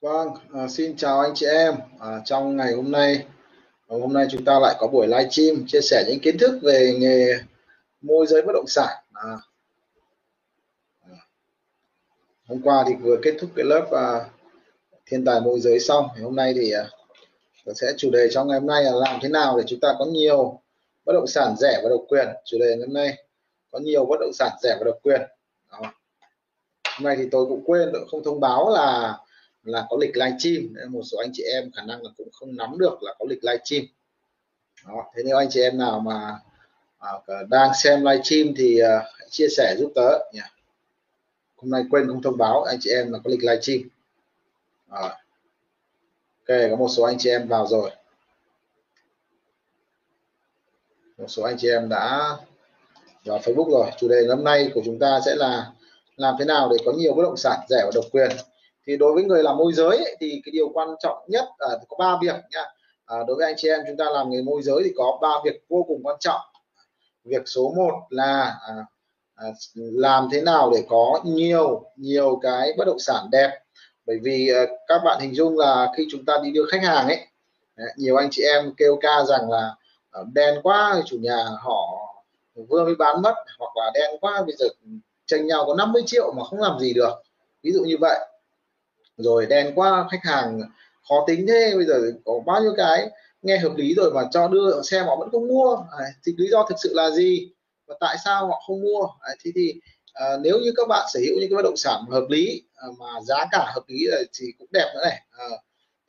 Vâng, à, xin chào anh chị em. À, trong ngày hôm nay, à, hôm nay chúng ta lại có buổi live stream chia sẻ những kiến thức về nghề môi giới bất động sản. À, hôm qua thì vừa kết thúc cái lớp à, thiên tài môi giới xong. Thì hôm nay thì à, sẽ chủ đề trong ngày hôm nay là làm thế nào để chúng ta có nhiều bất động sản rẻ và độc quyền. Chủ đề ngày hôm nay có nhiều bất động sản rẻ và độc quyền. Đó. Hôm nay thì tôi cũng quên không thông báo là là có lịch livestream một số anh chị em khả năng là cũng không nắm được là có lịch livestream đó thế nếu anh chị em nào mà à, đang xem livestream thì à, hãy chia sẻ giúp tớ. Nhỉ? Hôm nay quên không thông báo anh chị em là có lịch livestream à. ok có một số anh chị em vào rồi. Một số anh chị em đã vào Facebook rồi. Chủ đề hôm nay của chúng ta sẽ là làm thế nào để có nhiều bất động sản rẻ và độc quyền thì đối với người làm môi giới ấy, thì cái điều quan trọng nhất à, có ba việc nha. À, đối với anh chị em chúng ta làm nghề môi giới thì có ba việc vô cùng quan trọng. Việc số 1 là à, à, làm thế nào để có nhiều nhiều cái bất động sản đẹp. Bởi vì à, các bạn hình dung là khi chúng ta đi đưa khách hàng ấy à, nhiều anh chị em kêu ca rằng là à, đen quá chủ nhà họ vừa mới bán mất hoặc là đen quá bây giờ tranh nhau có 50 triệu mà không làm gì được. Ví dụ như vậy rồi đen quá khách hàng khó tính thế bây giờ có bao nhiêu cái? Nghe hợp lý rồi mà cho đưa xe họ vẫn không mua. À, thì lý do thực sự là gì? Và tại sao họ không mua? À, thì thì à, nếu như các bạn sở hữu những cái bất động sản hợp lý à, mà giá cả hợp lý thì cũng đẹp nữa này. À,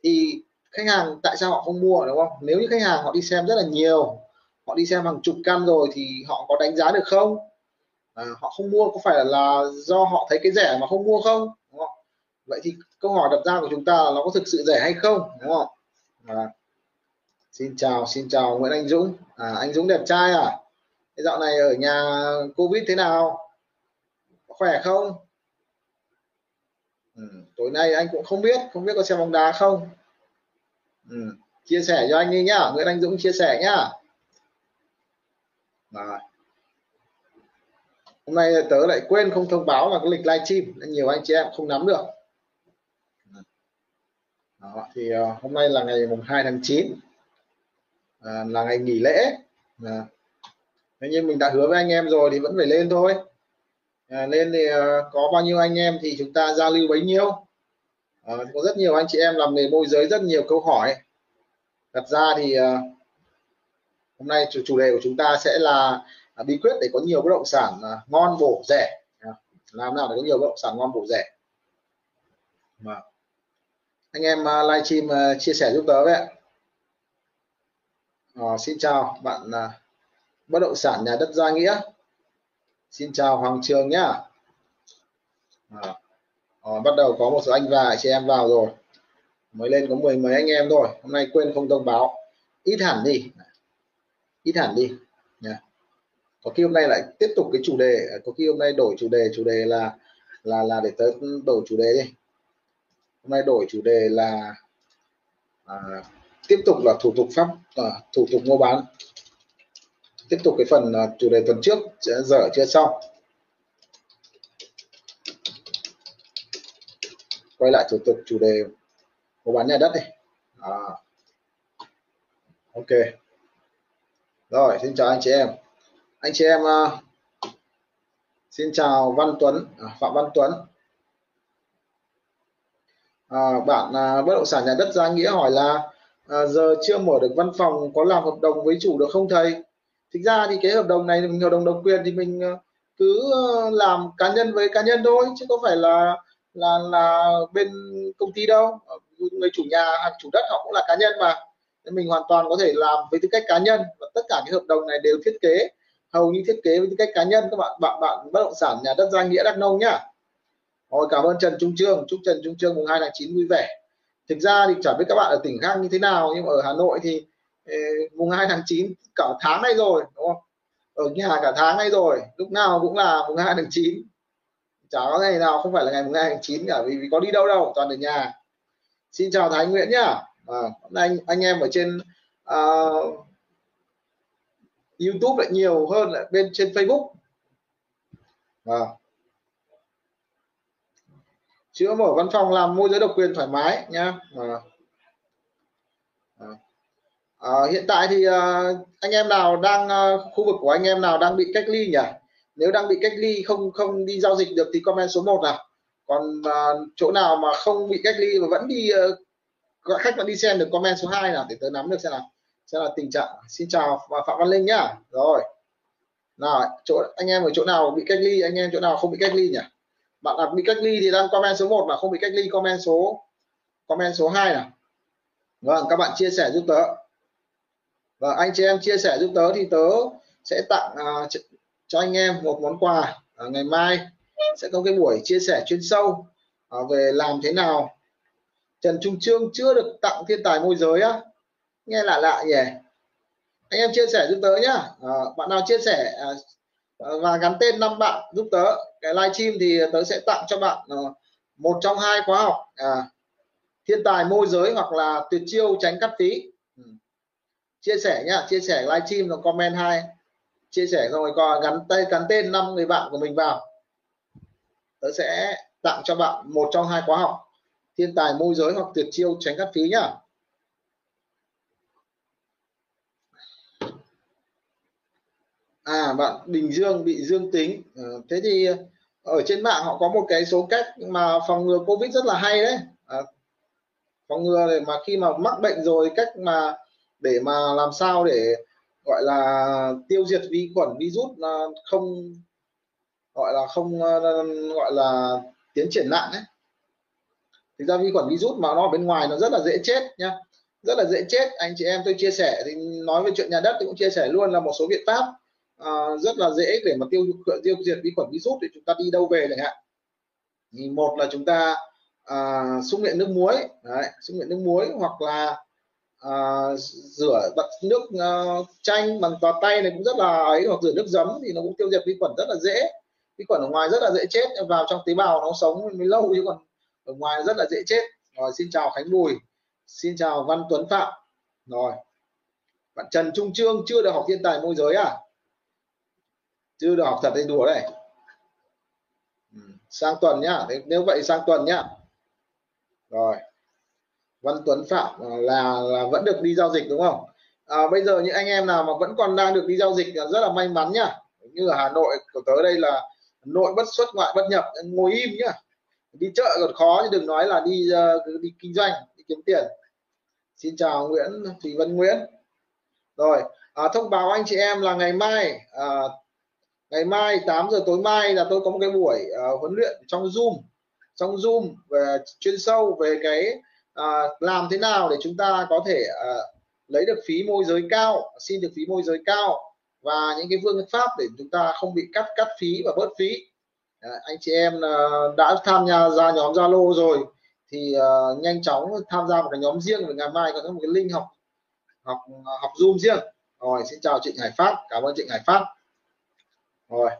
thì khách hàng tại sao họ không mua đúng không? Nếu như khách hàng họ đi xem rất là nhiều họ đi xem hàng chục căn rồi thì họ có đánh giá được không? À, họ không mua có phải là do họ thấy cái rẻ mà không mua không? Vậy thì câu hỏi đặt ra của chúng ta là nó có thực sự rẻ hay không đúng không? À, xin chào xin chào Nguyễn Anh Dũng. À, anh Dũng đẹp trai à? Cái dạo này ở nhà Covid thế nào? Khỏe không? Ừ, tối nay anh cũng không biết không biết có xem bóng đá không. Ừ, chia sẻ cho anh đi nhá. Nguyễn Anh Dũng chia sẻ nhá. À hôm nay tớ lại quên không thông báo là cái lịch livestream nên nhiều anh chị em không nắm được đó, thì uh, hôm nay là ngày mùng 2 tháng 9 à, ờ, là ngày nghỉ lễ. À, thế nhưng mình đã hứa với anh em rồi thì vẫn phải lên thôi. À, lên thì uh, có bao nhiêu anh em thì chúng ta giao lưu bấy nhiêu. À, có rất nhiều anh chị em làm nghề môi giới rất nhiều câu hỏi. Đặt ra thì uh, hôm nay chủ, chủ đề của chúng ta sẽ là uh, bí quyết để có nhiều bất động sản uh, ngon bổ rẻ. À, làm nào để có nhiều bất động sản ngon bổ rẻ. Mà anh em à, uh, livestream uh, à, chia sẻ giúp tớ với ạ. À, xin chào bạn uh, bất động sản nhà đất gia nghĩa. Xin chào hoàng trường nhá. À, à, bắt đầu có một số anh và chị em vào rồi. Mới lên có mười mấy anh em thôi hôm nay quên không thông báo. Ít hẳn đi. Ít hẳn đi nha có khi hôm nay lại tiếp tục cái chủ đề có khi hôm nay đổi chủ đề chủ đề là là là để tới đổi chủ đề đi hôm nay đổi chủ đề là à, tiếp tục là thủ tục pháp à, thủ tục mua bán. Tiếp tục cái phần à, chủ đề tuần trước dở chưa xong. Quay lại thủ tục chủ đề mua bán nhà đất đi. À. ok. Rồi xin chào anh chị em. Anh chị em uh, xin chào Văn Tuấn à, Phạm Văn Tuấn à, bạn à, bất động sản nhà đất gia nghĩa hỏi là à, giờ chưa mở được văn phòng có làm hợp đồng với chủ được không thầy? Thực ra thì cái hợp đồng này mình hợp đồng độc quyền thì mình à, cứ à, làm cá nhân với cá nhân thôi chứ không phải là là là bên công ty đâu. Ờ, người chủ nhà hoặc chủ đất họ cũng là cá nhân mà. Nên mình hoàn toàn có thể làm với tư cách cá nhân và tất cả cái hợp đồng này đều thiết kế hầu như thiết kế với tư cách cá nhân các bạn. Bạn bạn bất động sản nhà đất gia nghĩa đắk nông nhá rồi cảm ơn Trần Trung Trương. Chúc Trần Trung Trương mùng 2 tháng 9 vui vẻ. Thực ra thì chẳng biết các bạn ở tỉnh khác như thế nào nhưng mà ở Hà Nội thì ờ, mùng 2 tháng 9 cả tháng nay rồi đúng không? Ở nhà cả tháng nay rồi lúc nào cũng là mùng 2 tháng 9 chả có ngày nào không phải là ngày mùng 2 tháng 9 cả vì, vì có đi đâu đâu toàn ở nhà. Xin chào Thái Nguyễn nhá. À, anh anh em ở trên uh, YouTube lại nhiều hơn là bên trên Facebook. À, chữa mở văn phòng làm môi giới độc quyền thoải mái nhá. À. À, hiện tại thì à, anh em nào đang à, khu vực của anh em nào đang bị cách ly nhỉ? Nếu đang bị cách ly không không đi giao dịch được thì comment số 1 nào. Còn à, chỗ nào mà không bị cách ly mà vẫn đi à, khách vẫn đi xem được comment số 2 nào để tớ nắm được xem nào. Xem là tình trạng. Xin chào phạm văn linh nhá. Rồi. Nào chỗ anh em ở chỗ nào bị cách ly anh em chỗ nào không bị cách ly nhỉ? Bạn đặt bị cách ly thì đang comment số 1 mà không bị cách ly comment số comment số 2 nào. Vâng các bạn chia sẻ giúp tớ. Và anh chị em chia sẻ giúp tớ thì tớ sẽ tặng uh, cho anh em một món quà uh, ngày mai sẽ có cái buổi chia sẻ chuyên sâu uh, về làm thế nào. Trần Trung Trương chưa được tặng thiên tài môi giới á. Nghe lạ lạ nhỉ. Anh em chia sẻ giúp tớ nhá. À, bạn nào chia sẻ à, Ờ, và gắn tên năm bạn giúp tớ. Cái livestream thì tớ sẽ tặng cho bạn ờ, một trong hai khóa học à, thiên tài môi giới hoặc là tuyệt chiêu tránh cắt phí. Ừ. chia sẻ nhá chia sẻ livestream rồi comment hai. Chia sẻ rồi còn gắn tay gắn tên năm người bạn của mình vào. Tớ sẽ tặng cho bạn một trong hai khóa học thiên tài môi giới hoặc tuyệt chiêu tránh cắt phí nhá. À vâng, bạn Bình Dương bị dương tính. À, thế thì ờ, ở trên mạng họ có một cái số cách mà phòng ngừa Covid rất là hay đấy. À, phòng ngừa để mà khi mà mắc bệnh rồi cách mà để mà làm sao để gọi là tiêu diệt vi khuẩn virus không gọi là không gọi là tiến triển nặng ấy thực ra vi khuẩn virus mà nó ở bên ngoài nó rất là dễ chết nhá. Rất là dễ chết. Anh chị em tôi chia sẻ thì nói về chuyện nhà đất thì cũng chia sẻ luôn là một số biện pháp uh, rất là dễ để mà tiêu tiêu diệt vi khuẩn virus thì chúng ta đi đâu về chẳng hạn. Thì một là chúng ta à, uh, xúc miệng nước muối đấy, xúc miệng nước muối hoặc là uh, rửa bật nước uh, chanh bằng tòa tay này cũng rất là ấy hoặc rửa nước giấm thì nó cũng tiêu diệt vi khuẩn rất là dễ. Vi khuẩn ở ngoài rất là dễ chết vào trong tế bào nó sống mới lâu chứ còn ở ngoài rất là dễ chết. Rồi xin chào khánh bùi xin chào văn tuấn phạm. Rồi bạn trần trung trương chưa được học thiên tài môi giới à? Chưa được học thật hay đùa đây. Ừ, sang tuần nhá. Nếu vậy sang tuần nhá. Rồi. Văn Tuấn Phạm à, là là vẫn được đi giao dịch đúng không? À, bây giờ những anh em nào mà vẫn còn đang được đi giao dịch rất là may mắn nhá. Như ở Hà Nội của tới đây là nội bất xuất ngoại bất nhập ngồi im nhá. Đi chợ còn khó nhưng đừng nói là đi uh, đi kinh doanh đi kiếm tiền. Xin chào Nguyễn Thùy Vân Nguyễn. Rồi à, thông báo anh chị em là ngày mai à, ngày mai 8 giờ tối mai là tôi có một cái buổi uh, huấn luyện trong Zoom. Trong Zoom về chuyên sâu về cái uh, làm thế nào để chúng ta có thể uh, lấy được phí môi giới cao xin được phí môi giới cao và những cái phương pháp để chúng ta không bị cắt cắt phí và bớt phí. À, anh chị em uh, đã tham gia ra nhóm Zalo rồi thì uh, nhanh chóng tham gia một cái nhóm riêng và ngày mai có một cái link học học học Zoom riêng. Rồi xin chào Trịnh Hải Phát cảm ơn Trịnh Hải Phát rồi.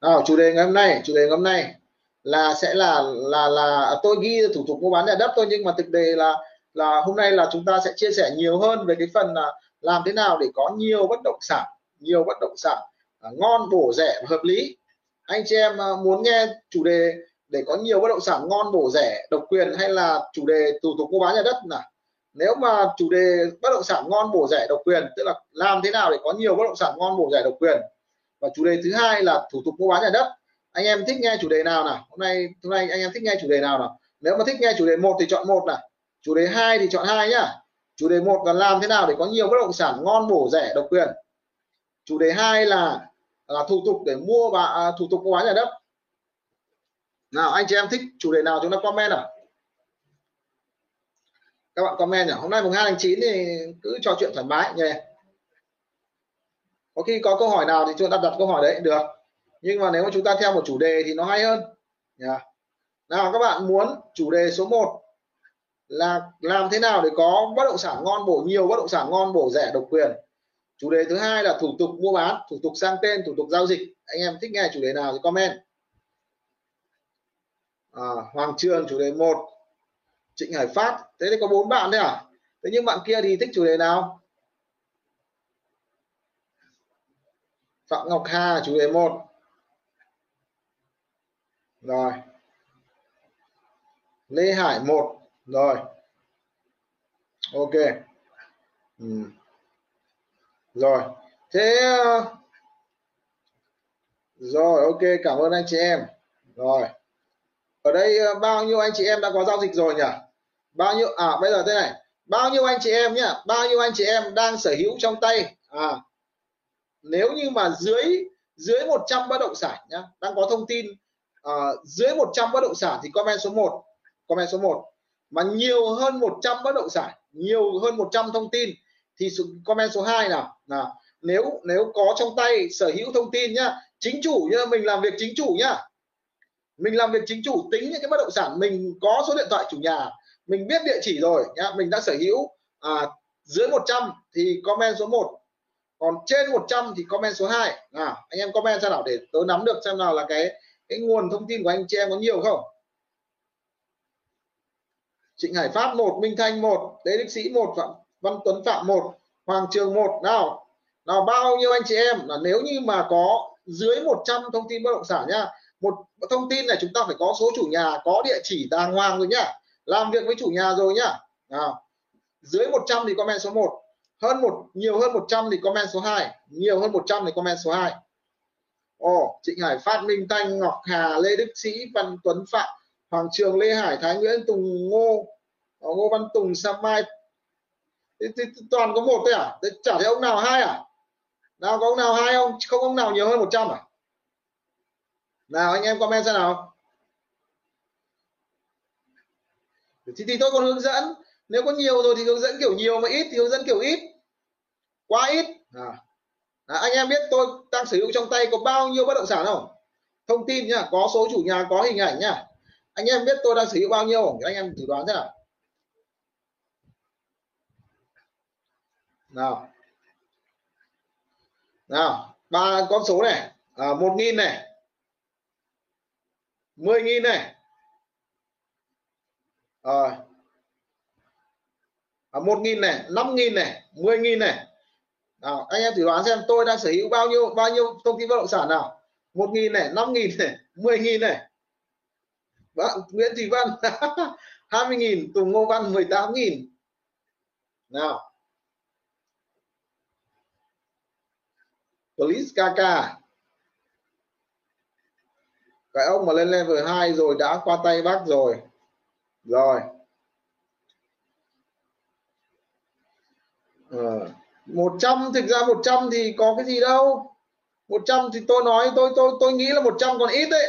Nào chủ đề ngày hôm nay chủ đề ngày hôm nay là sẽ là là là à, tôi ghi thủ tục mua bán nhà đất thôi nhưng mà thực đề là là hôm nay là chúng ta sẽ chia sẻ nhiều hơn về cái phần là làm thế nào để có nhiều bất động sản nhiều bất động sản à, ngon bổ rẻ và hợp lý. Anh chị em à, muốn nghe chủ đề để có nhiều bất động sản ngon bổ rẻ độc quyền hay là chủ đề thủ tục mua bán nhà đất nào? Nếu mà chủ đề bất động sản ngon bổ rẻ độc quyền tức là làm thế nào để có nhiều bất động sản ngon bổ rẻ độc quyền? Và chủ đề thứ hai là thủ tục mua bán nhà đất. Anh em thích nghe chủ đề nào nào? Hôm nay hôm nay anh em thích nghe chủ đề nào nào? Nếu mà thích nghe chủ đề một thì chọn một này chủ đề hai thì chọn hai nhá. Chủ đề một là làm thế nào để có nhiều bất động sản ngon bổ rẻ độc quyền? Chủ đề hai là là thủ tục để mua và à, thủ tục mua bán nhà đất. Nào anh chị em thích chủ đề nào chúng ta comment nào? Các bạn comment nhỉ? Hôm nay mùng hai tháng chín thì cứ trò chuyện thoải mái nhỉ? Có khi có câu hỏi nào thì chúng ta đặt câu hỏi đấy được. Nhưng mà nếu mà chúng ta theo một chủ đề thì nó hay hơn. Yeah. nào các bạn muốn chủ đề số 1 là làm thế nào để có bất động sản ngon bổ nhiều bất động sản ngon bổ rẻ độc quyền? Chủ đề thứ hai là thủ tục mua bán thủ tục sang tên thủ tục giao dịch. Anh em thích nghe chủ đề nào thì comment. À, Hoàng Trường chủ đề 1 Trịnh Hải Phát thế thì có bốn bạn đấy à? Thế nhưng bạn kia thì thích chủ đề nào? Phạm Ngọc Hà, chủ đề 1 rồi. Lê Hải một. Rồi. Ok. Ừ. rồi. Thế ờ, rồi, ok, cảm ơn anh chị em. Rồi. Ở đây ờ, bao nhiêu anh chị em đã có giao dịch rồi nhỉ? Bao nhiêu à bây giờ thế này. Bao nhiêu anh chị em nhá bao nhiêu anh chị em đang sở hữu trong tay? À nếu như mà dưới dưới 100 bất động sản nhá đang có thông tin uh, dưới 100 bất động sản thì comment số 1 comment số 1 mà nhiều hơn 100 bất động sản nhiều hơn 100 thông tin thì comment số 2 nào là nếu nếu có trong tay sở hữu thông tin nhá chính chủ nhá mình làm việc chính chủ nhá. Mình làm việc chính chủ tính những cái bất động sản mình có số điện thoại chủ nhà mình biết địa chỉ rồi nhá mình đã sở hữu à, dưới 100 thì comment số 1 còn trên 100 thì comment số 2 nào, anh em comment xem nào để tớ nắm được xem nào là cái cái nguồn thông tin của anh chị em có nhiều không. Trịnh Hải Pháp 1 Minh Thanh 1 Lê Đức Sĩ 1 Phạm Văn Tuấn Phạm 1 Hoàng Trường 1 nào nào bao nhiêu anh chị em? Là nếu như mà có dưới 100 thông tin bất động sản nhá, một thông tin này chúng ta phải có số chủ nhà, có địa chỉ đàng hoàng rồi nhá, làm việc với chủ nhà rồi nhá. Nào, dưới 100 thì comment số 1 hơn một nhiều hơn 100 thì comment số 2 nhiều hơn 100 thì comment số 2 Ồ, Trịnh Hải Phát Minh Thanh Ngọc Hà Lê Đức Sĩ Văn Tuấn Phạm Hoàng Trường Lê Hải Thái Nguyễn Tùng Ngô ờ, Ngô Văn Tùng Sam Mai. Thì, thì, thì, toàn có một thôi à? Thế chả thấy ông nào hai à? Nào có ông nào hai không? Không ông nào nhiều hơn 100 à? Nào anh em comment xem nào. Thì, thì tôi còn hướng dẫn nếu có nhiều rồi thì hướng dẫn kiểu nhiều mà ít thì hướng dẫn kiểu ít. Quá ít. À. À, anh em biết tôi đang sử dụng trong tay có bao nhiêu bất động sản không? Thông tin nhá có số chủ nhà có hình ảnh nhá. Anh em biết tôi đang sử dụng bao nhiêu không? Anh em thử đoán thế nào. Nào. Nào ba con số này. À, một nghìn này. mười nghìn này. Rồi. à, một nghìn này, năm nghìn này, mười nghìn này. Nào, anh em thử đoán xem tôi đang sở hữu bao nhiêu bao nhiêu thông tin bất động sản nào? Một nghìn này, năm nghìn này, mười nghìn này. Bạn Nguyễn Thị Vân hai mươi nghìn, Tùng Ngô Văn, mười tám nghìn. Nào. Police KK cái ông mà lên level 2 rồi, đã qua tay bác rồi. Rồi. Ờ. một 100 thực ra 100 thì có cái gì đâu. 100 thì tôi nói, tôi tôi tôi nghĩ là 100 còn ít đấy.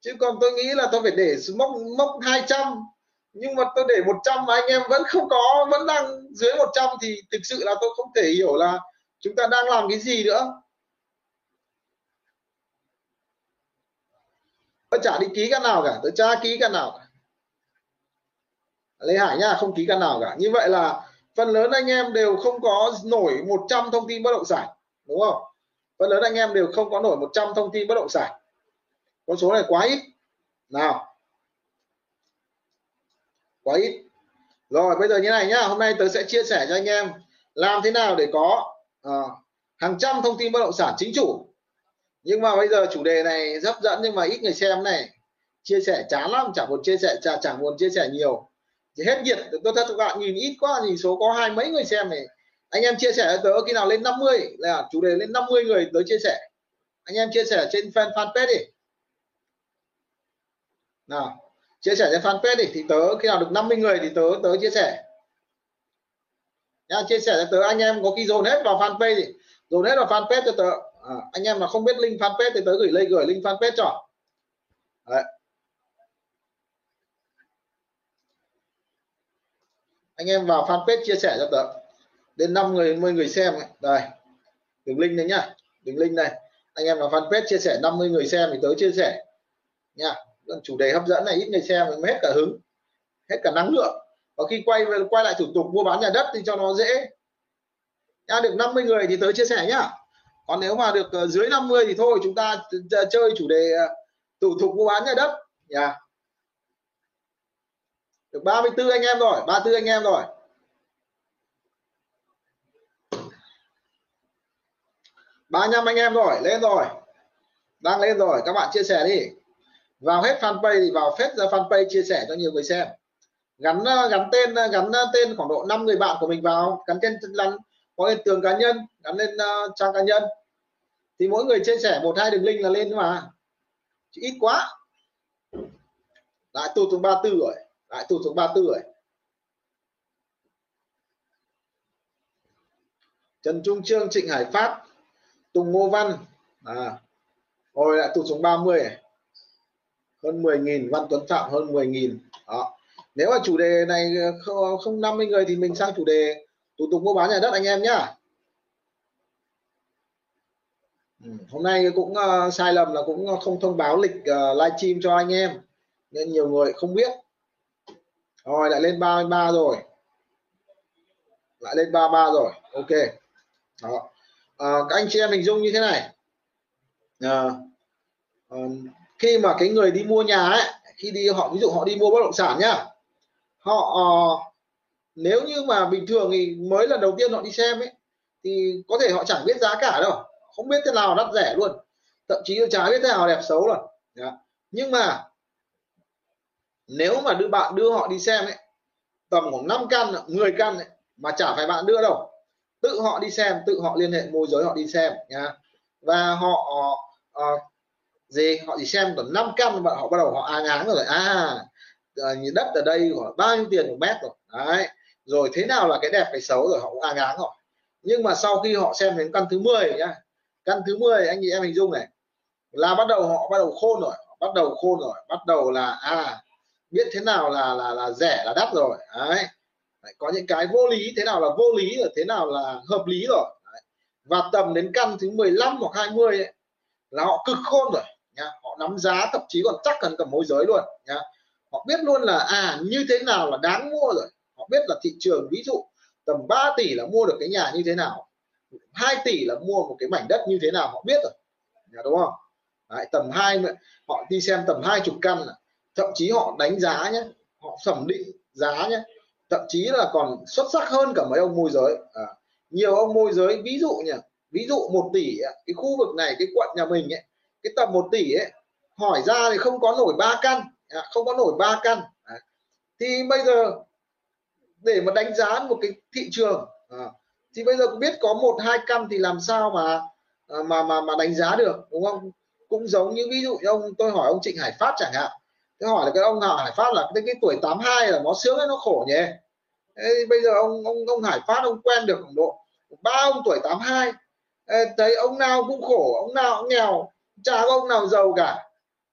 Chứ còn tôi nghĩ là tôi phải để mốc mốc 200 nhưng mà tôi để 100 mà anh em vẫn không có, vẫn đang dưới 100 thì thực sự là tôi không thể hiểu là chúng ta đang làm cái gì nữa. Tôi chả đi ký căn nào cả, tôi chả ký căn nào cả. Lê Hải nha, không ký căn nào cả. Như vậy là phần lớn anh em đều không có nổi 100 thông tin bất động sản đúng không? Phần lớn anh em đều không có nổi 100 thông tin bất động sản. Con số này quá ít. Nào. Quá ít. Rồi bây giờ như này nhá. Hôm nay tớ sẽ chia sẻ cho anh em làm thế nào để có à, hàng trăm thông tin bất động sản chính chủ. Nhưng mà bây giờ chủ đề này hấp dẫn nhưng mà ít người xem này. Chia sẻ chán lắm chẳng muốn chia sẻ chả chẳng muốn chia sẻ nhiều thì hết nhiệt tôi thật các bạn nhìn ít quá nhìn số có hai mấy người xem này. Anh em chia sẻ tớ khi nào lên 50 là chủ đề lên 50 người tớ chia sẻ. Anh em chia sẻ trên fan fanpage đi. Nào chia sẻ trên fanpage đi thì tớ khi nào được 50 người thì tớ tớ chia sẻ. Nha chia sẻ cho tớ anh em có khi dồn hết vào fanpage thì dồn hết vào fanpage cho tớ. À, anh em mà không biết link fanpage thì tớ gửi lên gửi link fanpage cho. Đấy. Anh em vào fanpage chia sẻ cho tớ. Đến 5 người 10 người xem đây. Đường link này nhá. Đường link này. Anh em vào fanpage chia sẻ 50 người xem thì tớ chia sẻ. Nha. Chủ đề hấp dẫn này, ít người xem hết cả hứng, hết cả năng lượng. Và khi quay quay lại thủ tục mua bán nhà đất thì cho nó dễ. Nha, được 50 người thì tớ chia sẻ nhá. Còn nếu mà được ờ, dưới 50 thì thôi, chúng ta ờ, chơi chủ đề ờ, thủ tục mua bán nhà đất. Nha được 34 anh em rồi 34 anh em rồi. ba năm anh em rồi lên rồi. Đang lên rồi các bạn chia sẻ đi. Vào hết fanpage thì vào phép ra fanpage chia sẻ cho nhiều người xem. Gắn ờ, gắn tên ờ, gắn ờ, tên khoảng độ 5 người bạn của mình vào gắn tên lăn có lên tường cá nhân gắn lên uh, trang cá nhân. Thì mỗi người chia sẻ một hai đường link là lên mà. Chứ ít quá. Lại tụt xuống 34 rồi lại tụt xuống 34 rồi. Trần Trung Trương Trịnh Hải Phát Tùng Ngô Văn. À rồi lại tụt xuống 30 này. hơn 10.000 Văn Tuấn Phạm hơn 10.000 đó. Nếu mà chủ đề này không, không 50 người thì mình sang chủ đề thủ tục mua bán nhà đất anh em nhá. Ừ, hôm nay cũng uh, sai lầm là cũng không thông báo lịch uh, livestream cho anh em. Nên nhiều người không biết rồi lại lên 33 rồi. Lại lên 33 rồi. Ok. Đó. À, các anh chị em hình dung như thế này. À, à, khi mà cái người đi mua nhà ấy khi đi họ ví dụ họ đi mua bất động sản nhá. Họ ờ, nếu như mà bình thường thì mới lần đầu tiên họ đi xem ấy thì có thể họ chẳng biết giá cả đâu. Không biết thế nào đắt rẻ luôn. Thậm chí là chả biết thế nào đẹp xấu rồi Đó. nhưng mà nếu mà đưa bạn đưa họ đi xem ấy tầm khoảng 5 căn 10 căn ấy, mà chả phải bạn đưa đâu. Tự họ đi xem tự họ liên hệ môi giới họ đi xem nha. và họ uh, gì họ chỉ xem tầm 5 căn và họ bắt đầu họ áng áng rồi à uh, đất ở đây khoảng bao nhiêu tiền một mét rồi đấy. Rồi thế nào là cái đẹp cái xấu rồi họ cũng áng áng rồi. Nhưng mà sau khi họ xem đến căn thứ 10 nhá căn thứ 10 anh chị em hình dung này là bắt đầu họ bắt đầu khôn rồi bắt đầu khôn rồi bắt đầu là à biết thế nào là là là rẻ là đắt rồi. Đấy. Đấy, có những cái vô lý thế nào là vô lý rồi thế nào là hợp lý rồi. Đấy. và tầm đến căn thứ 15 hoặc 20 ấy, là họ cực khôn rồi nhá. Họ nắm giá thậm chí còn chắc cần cầm môi giới luôn nhá. Họ biết luôn là à như thế nào là đáng mua rồi. Họ biết là thị trường ví dụ tầm 3 tỷ là mua được cái nhà như thế nào 2 tỷ là mua một cái mảnh đất như thế nào họ biết rồi nhà đúng không? Đấy, tầm hai họ đi xem tầm hai chục căn thậm chí họ đánh giá nhé họ thẩm định giá nhé. Thậm chí là còn xuất sắc hơn cả mấy ông môi giới. À, nhiều ông môi giới ví dụ nhỉ ví dụ một tỷ cái khu vực này cái quận nhà mình ấy cái tầm một tỷ ấy hỏi ra thì không có nổi ba căn. À, không có nổi ba căn. À, thì bây giờ để mà đánh giá một cái thị trường à, thì bây giờ biết có một hai căn thì làm sao mà à, mà mà mà đánh giá được đúng không? Cũng giống như ví dụ như ông tôi hỏi ông Trịnh Hải Phát chẳng hạn tôi hỏi là cái ông nào Hải Phát là cái, cái tuổi 82 là nó sướng hay nó khổ nhỉ? Ê, bây giờ ông ông ông Hải Phát ông quen được khoảng độ ba ông tuổi 82 Ê, thấy ông nào cũng khổ ông nào cũng nghèo chả có ông nào giàu cả.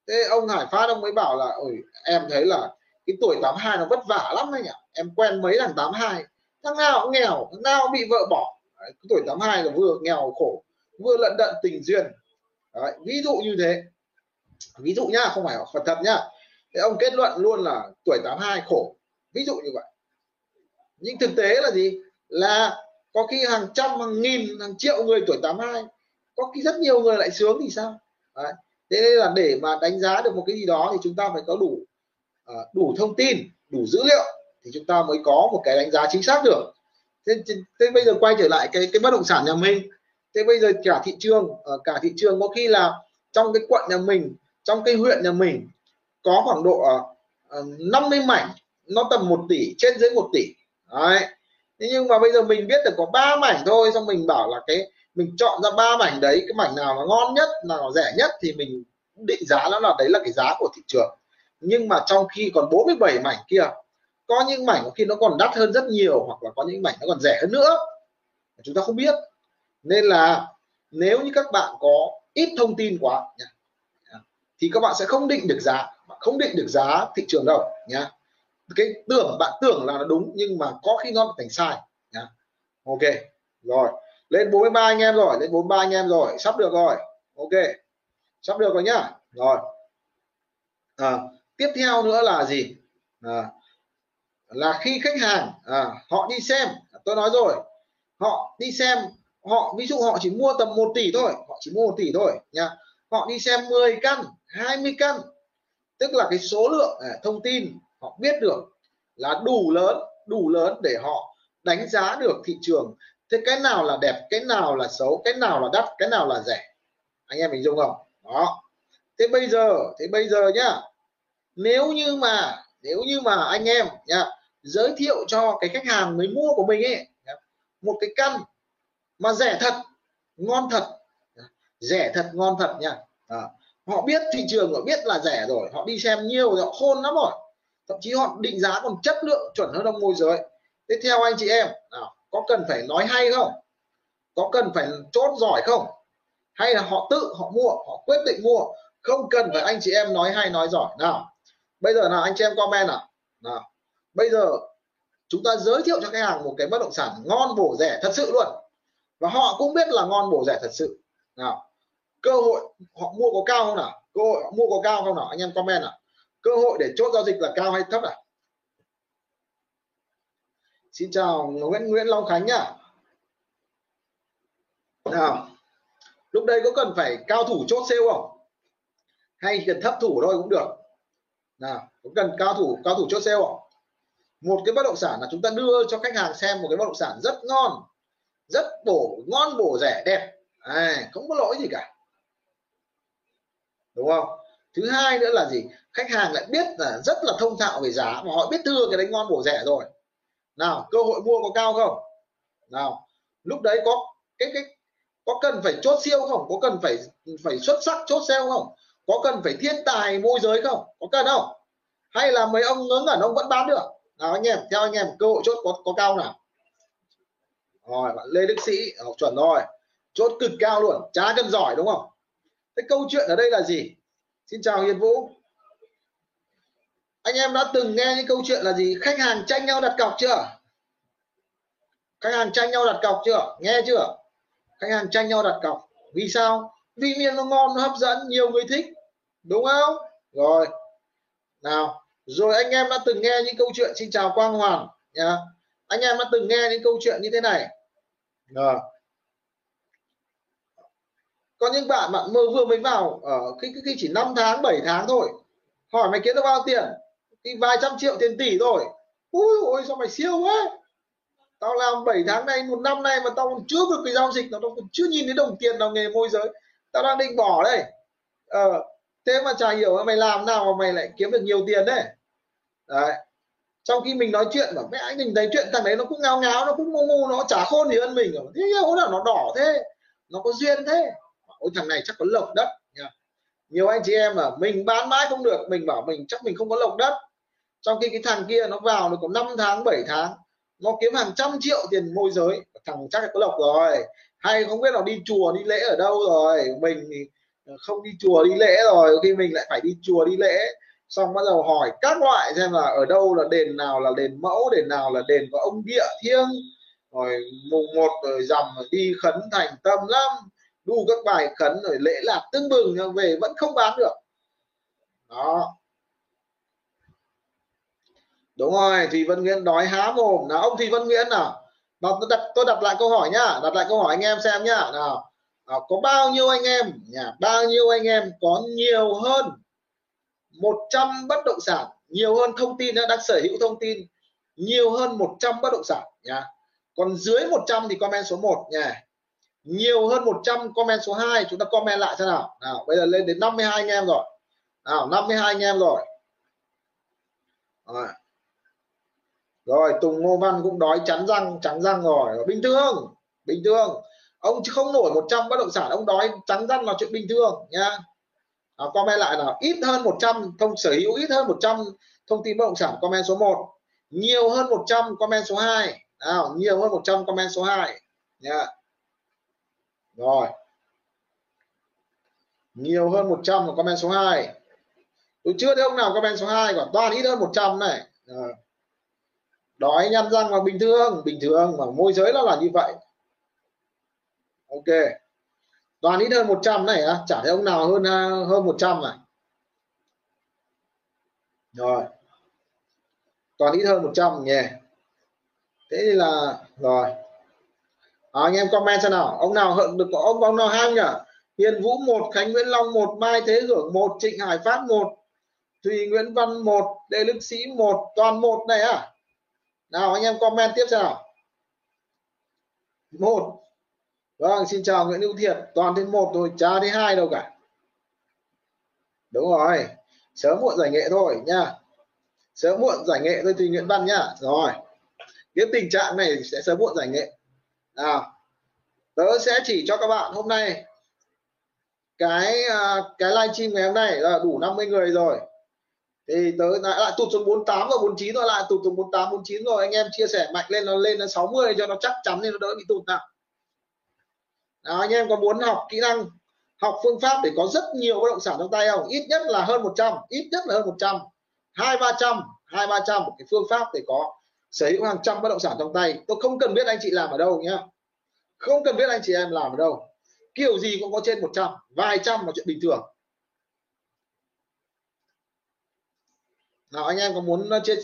Thế ông Hải Phát ông mới bảo là ôi em thấy là cái tuổi 82 nó vất vả lắm anh ạ em quen mấy thằng 82 thằng nào cũng nghèo thằng nào cũng bị vợ bỏ. Đấy, cái tuổi 82 là vừa nghèo khổ vừa lận đận tình duyên. Đấy, ví dụ như thế. Ví dụ nhá không phải Phật thật nhá thế ông kết luận luôn là tuổi 82 khổ. Ví dụ như vậy. Nhưng thực tế là gì? Là có khi hàng trăm hàng nghìn hàng triệu người tuổi 82 có khi rất nhiều người lại sướng thì sao? Đấy. thế nên là để mà đánh giá được một cái gì đó thì chúng ta phải có đủ à, đủ thông tin đủ dữ liệu thì chúng ta mới có một cái đánh giá chính xác được. Thế, thế bây giờ quay trở lại cái cái bất động sản nhà mình. Thế bây giờ cả thị trường ờ, cả thị trường có khi là trong cái quận nhà mình trong cái huyện nhà mình có khoảng độ ờ, ờ, uh, 50 mảnh nó tầm 1 tỷ trên dưới 1 tỷ. Đấy. Thế nhưng mà bây giờ mình biết được có ba mảnh thôi xong mình bảo là cái mình chọn ra ba mảnh đấy cái mảnh nào nó ngon nhất nào rẻ nhất thì mình định giá nó là đấy là cái giá của thị trường. Nhưng mà trong khi còn 47 mảnh kia có những mảnh có khi nó còn đắt hơn rất nhiều hoặc là có những mảnh nó còn rẻ hơn nữa. Chúng ta không biết. Nên là nếu như các bạn có ít thông tin quá thì các bạn sẽ không định được giá không định được giá thị trường đâu nhá. Cái tưởng bạn tưởng là nó đúng nhưng mà có khi nó thành sai nhá. Ok rồi. Lên 43 anh em rồi lên 43 anh em rồi sắp được rồi. Ok sắp được rồi nhá. Rồi. À, tiếp theo nữa là gì? À, là khi khách hàng à, họ đi xem tôi nói rồi họ đi xem họ ví dụ họ chỉ mua tầm 1 tỷ thôi họ chỉ mua 1 tỷ thôi nha họ đi xem 10 căn 20 căn tức là cái số lượng à, thông tin họ biết được là đủ lớn đủ lớn để họ đánh giá được thị trường. Thế cái nào là đẹp cái nào là xấu cái nào là đắt cái nào là rẻ? Anh em mình dung không? Đó. Thế bây giờ thế bây giờ nhá nếu như mà nếu như mà anh em nhá giới thiệu cho cái khách hàng mới mua của mình ấy một cái căn mà rẻ thật ngon thật rẻ thật ngon thật nha à, họ biết thị trường, họ biết là rẻ rồi, họ đi xem nhiều rồi họ khôn lắm rồi. Thậm chí họ định giá còn chất lượng chuẩn hơn ông môi giới. Tiếp theo anh chị em, nào, có cần phải nói hay không? Có cần phải chốt giỏi không? Hay là họ tự, họ mua, họ quyết định mua? Không cần phải anh chị em nói hay, nói giỏi. Nào, bây giờ nào, anh chị em comment nào. Nào, bây giờ chúng ta giới thiệu cho khách hàng một cái bất động sản ngon bổ rẻ thật sự luôn. Và họ cũng biết là ngon bổ rẻ thật sự. Nào cơ hội họ mua có cao không nào? Cơ hội họ mua có cao không nào? Anh em comment nào. Cơ hội để chốt giao dịch là cao hay thấp nào? Xin chào Nguyễn Nguyễn Long Khánh nhá. Nào lúc đây có cần phải cao thủ chốt sale không? Hay cần thấp thủ thôi cũng được. Nào có cần cao thủ cao thủ chốt sale không? Một cái bất động sản là chúng ta đưa cho khách hàng xem một cái bất động sản rất ngon rất bổ ngon bổ rẻ đẹp. À, không có lỗi gì cả đúng không? Thứ hai nữa là gì? Khách hàng lại biết là rất là thông thạo về giá và họ biết đưa cái đấy ngon bổ rẻ rồi. Nào, cơ hội mua có cao không? Nào, lúc đấy có cái cái, có cần phải chốt siêu không? Có cần phải phải xuất sắc chốt sale không? Có cần phải thiên tài môi giới không? Có cần không? Hay là mấy ông ngớ ngẩn ông vẫn bán được? Nào anh em, theo anh em, cơ hội chốt có có cao nào? Rồi, bạn Lê Đức Sĩ, học chuẩn rồi. Chốt cực cao luôn chả cần giỏi đúng không? Cái câu chuyện ở đây là gì? Xin chào Hiền Vũ. Anh em đã từng nghe những câu chuyện là gì? Khách hàng tranh nhau đặt cọc chưa? Khách hàng tranh nhau đặt cọc chưa? Nghe chưa? Khách hàng tranh nhau đặt cọc. Vì sao? Vì miếng nó ngon, nó hấp dẫn, nhiều người thích. Đúng không? Rồi. Nào, rồi anh em đã từng nghe những câu chuyện. Xin chào Quang hoàng nha anh em đã từng nghe những câu chuyện như thế này. Rồi có những bạn bạn mơ vừa mới vào ờ, ở khi, khi chỉ 5 tháng 7 tháng thôi. Hỏi mày kiếm được bao tiền? Thì vài trăm triệu tiền tỷ rồi ui ôi sao mày siêu quá tao làm 7 tháng nay một năm nay mà tao còn chưa được cái giao dịch nào tao còn chưa nhìn thấy đồng tiền nào nghề môi giới. Tao đang định bỏ đây. Ờ, thế mà chả hiểu mày làm nào mà mày lại kiếm được nhiều tiền đấy. Đấy. Trong khi mình nói chuyện mà mẹ anh mình thấy chuyện thằng đấy nó cũng ngáo ngáo nó cũng ngu ngu nó chả khôn gì hơn mình. Thế là nó đỏ thế. Nó có duyên thế ôi, thằng này chắc có lộc đất nha nhiều anh chị em mà mình bán mãi không được. Mình bảo mình chắc mình không có lộc đất. Trong khi cái thằng kia nó vào được có 5 tháng 7 tháng, nó kiếm hàng trăm triệu tiền môi giới. Thằng chắc là có lộc rồi. Hay không biết nó đi chùa, đi lễ ở đâu rồi. Mình ờ, không đi chùa, đi lễ rồi. Khi mình lại phải đi chùa, đi lễ. Xong bắt đầu hỏi các loại xem là ở đâu là đền nào là đền mẫu, đền nào là đền có ông địa thiêng. Rồi mùng một rồi dằm đi khấn thành tâm lắm đủ các bài khấn rồi lễ lạt tưng bừng nhưng về vẫn không bán được. Đó. Đúng rồi Thùy Vân Nguyễn đói há mồm. Nào ông Thùy Vân Nguyễn nào? Nào tôi đặt tôi đặt lại câu hỏi nhá. Đặt lại câu hỏi anh em xem nhá. Nào. À, có bao nhiêu anh em nhà bao nhiêu anh em có nhiều hơn 100 bất động sản? Nhiều hơn thông tin đang sở hữu thông tin. Nhiều hơn 100 bất động sản nha còn dưới 100 thì comment số 1 nha nhiều hơn 100 comment số 2 chúng ta comment lại xem nào. Nào bây giờ lên đến 52 anh em rồi. Nào 52 anh em rồi. Rồi, rồi Tùng Ngô Văn cũng đói chắn răng trắng răng rồi. Bình thường bình thường. Ông không nổi 100 bất động sản ông đói trắng răng là chuyện bình thường nha. À, comment lại nào. Ít hơn 100 thông sở hữu ít hơn 100 thông tin bất động sản comment số 1 nhiều hơn 100 comment số 2 nào nhiều hơn 100 comment số 2 nha rồi. Nhiều hơn 100 là comment số 2 tôi chưa thấy ông nào comment số 2 còn toàn ít hơn 100 này. Rồi. đói nhăn răng là bình thường bình thường mà môi giới nó là như vậy. Ok. Toàn ít hơn 100 này á, chả thấy ông nào hơn à, hơn 100 này. Rồi. Toàn ít hơn 100 nhỉ. Thế là, rồi à, anh em comment xem nào. Ông nào hận được có ông ông nào ham nhỉ? Hiền Vũ một Khánh Nguyễn Long một Mai Thế Hưởng một Trịnh Hải Phát một Thùy Nguyễn Văn một Lê Đức Sĩ một toàn một này à? Nào anh em comment tiếp xem nào. Một. Vâng xin chào Nguyễn Hữu Thiệt toàn thêm một rồi chả thấy hai đâu cả. Đúng rồi. Sớm muộn giải nghệ thôi nha. Sớm muộn giải nghệ thôi thì Nguyễn Văn nhá rồi. Cái tình trạng này sẽ sớm muộn giải nghệ nào tớ sẽ chỉ cho các bạn hôm nay cái à, cái livestream ngày hôm nay là đủ 50 người rồi. Thì tớ lại, lại tụt xuống 48 và 49 rồi lại tụt xuống 48 49 rồi. Anh em chia sẻ mạnh lên nó lên đến 60 cho nó chắc chắn nên nó đỡ bị tụt nào. Nào anh em có muốn học kỹ năng học phương pháp để có rất nhiều bất động sản trong tay không? Ít nhất là hơn 100 ít nhất là hơn 100 hai ba trăm hai ba trăm một cái phương pháp để có sở hữu hàng trăm bất động sản trong tay. Tôi không cần biết anh chị làm ở đâu nhá. Không cần biết anh chị em làm ở đâu. Kiểu gì cũng có trên 100 vài trăm là chuyện bình thường. Nào, anh em có muốn ờ, chia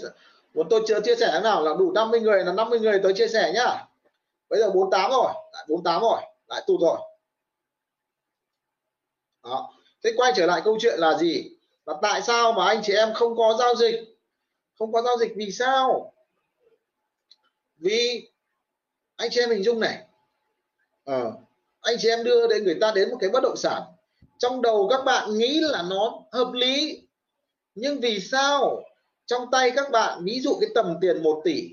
muốn tôi chưa chia sẻ nào? Là đủ 50 người, là 50 người tới chia sẻ nhá. Bây giờ 48 rồi. Lại 48 rồi. Lại tụt rồi. Đó. Thế quay trở lại câu chuyện là gì? Là tại sao mà anh chị em không có giao dịch? Không có giao dịch vì sao? Vì anh chị em hình dung này ờ, anh chị em đưa đến người ta đến một cái bất động sản trong đầu các bạn nghĩ là nó hợp lý nhưng vì sao trong tay các bạn ví dụ cái tầm tiền 1 tỷ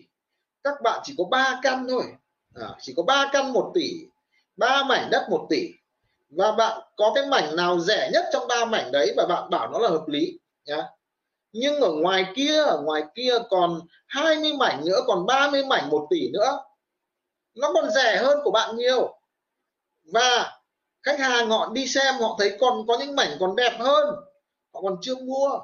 các bạn chỉ có 3 căn thôi à, chỉ có 3 căn 1 tỷ ba mảnh đất 1 tỷ và bạn có cái mảnh nào rẻ nhất trong ba mảnh đấy và bạn bảo nó là hợp lý nhá nhưng ở ngoài kia, ở ngoài kia còn 20 mảnh nữa, còn 30 mảnh 1 tỷ nữa. Nó còn rẻ hơn của bạn nhiều. Và khách hàng họ đi xem, họ thấy còn có những mảnh còn đẹp hơn. Họ còn chưa mua.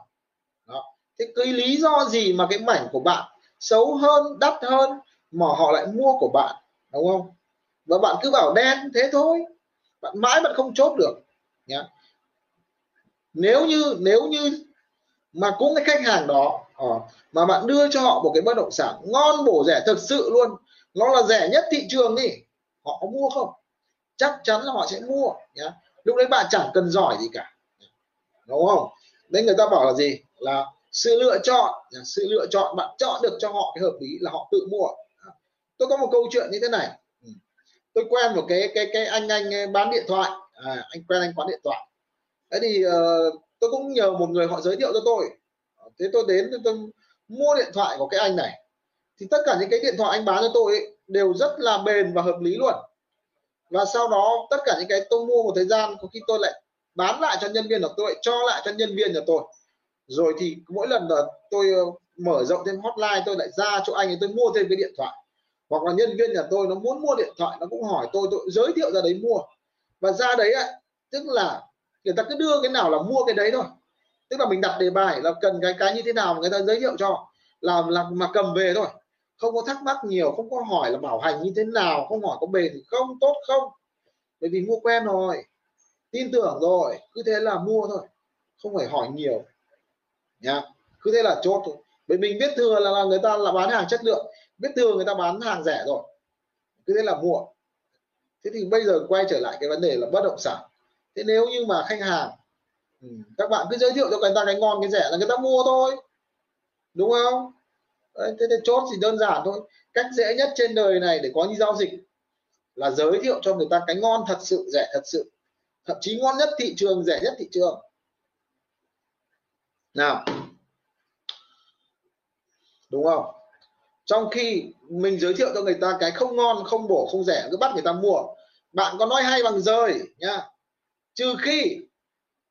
Đó. thế cái lý do gì mà cái mảnh của bạn xấu hơn, đắt hơn mà họ lại mua của bạn? Đúng không? Và bạn cứ bảo đen, thế thôi. Bạn mãi bạn không chốt được. Nhé nếu như nếu như mà cũng cái khách hàng đó ờ, mà bạn đưa cho họ một cái bất động sản ngon bổ rẻ thực sự luôn. Nó là rẻ nhất thị trường đi. Họ có mua không? Chắc chắn là họ sẽ mua nhé lúc đấy bạn chẳng cần giỏi gì cả. Đúng không? Nên người ta bảo là gì? Là sự lựa chọn sự lựa chọn bạn chọn được cho họ cái hợp lý là họ tự mua. Tôi có một câu chuyện như thế này. Ừ. Tôi quen một cái cái cái anh anh ờ, bán điện thoại. À, anh quen anh bán điện thoại. Thế thì uh, tôi cũng nhờ một người họ giới thiệu cho tôi. Ờ, thế tôi đến tôi mua điện thoại của cái anh này. Thì tất cả những cái điện thoại anh bán cho tôi ấy, đều rất là bền và hợp lý luôn. Và sau đó tất cả những cái tôi mua một thời gian có khi tôi lại bán lại cho nhân viên của tôi cho lại cho nhân viên của tôi. Rồi thì mỗi lần là tôi ờ, mở rộng thêm hotline tôi lại ra chỗ anh ấy tôi mua thêm cái điện thoại. Hoặc là nhân viên nhà tôi nó muốn mua điện thoại nó cũng hỏi tôi tôi giới thiệu ra đấy mua. Và ra đấy ạ tức là người ta cứ đưa cái nào là mua cái đấy thôi. Tức là mình đặt đề bài là cần cái cái như thế nào mà người ta giới thiệu cho làm là mà cầm về thôi. Không có thắc mắc nhiều không có hỏi là bảo hành như thế nào không hỏi có bền không tốt không. Bởi vì mua quen rồi tin tưởng rồi cứ thế là mua thôi không phải hỏi nhiều. Nha cứ thế là chốt thôi. Bởi mình biết thừa là, là người ta là bán hàng chất lượng biết thừa người ta bán hàng rẻ rồi cứ thế là mua. Thế thì bây giờ quay trở lại cái vấn đề là bất động sản thế nếu như mà khách hàng ừ, các bạn cứ giới thiệu cho người ta cái ngon cái rẻ là người ta mua thôi. Đúng không? Đấy, thế thì chốt thì đơn giản thôi. Cách dễ nhất trên đời này để có những giao dịch là giới thiệu cho người ta cái ngon thật sự rẻ thật sự. Thậm chí ngon nhất thị trường rẻ nhất thị trường. Nào. Đúng không? Trong khi mình giới thiệu cho người ta cái không ngon không bổ không rẻ cứ bắt người ta mua. Bạn có nói hay bằng rơi nhá trừ khi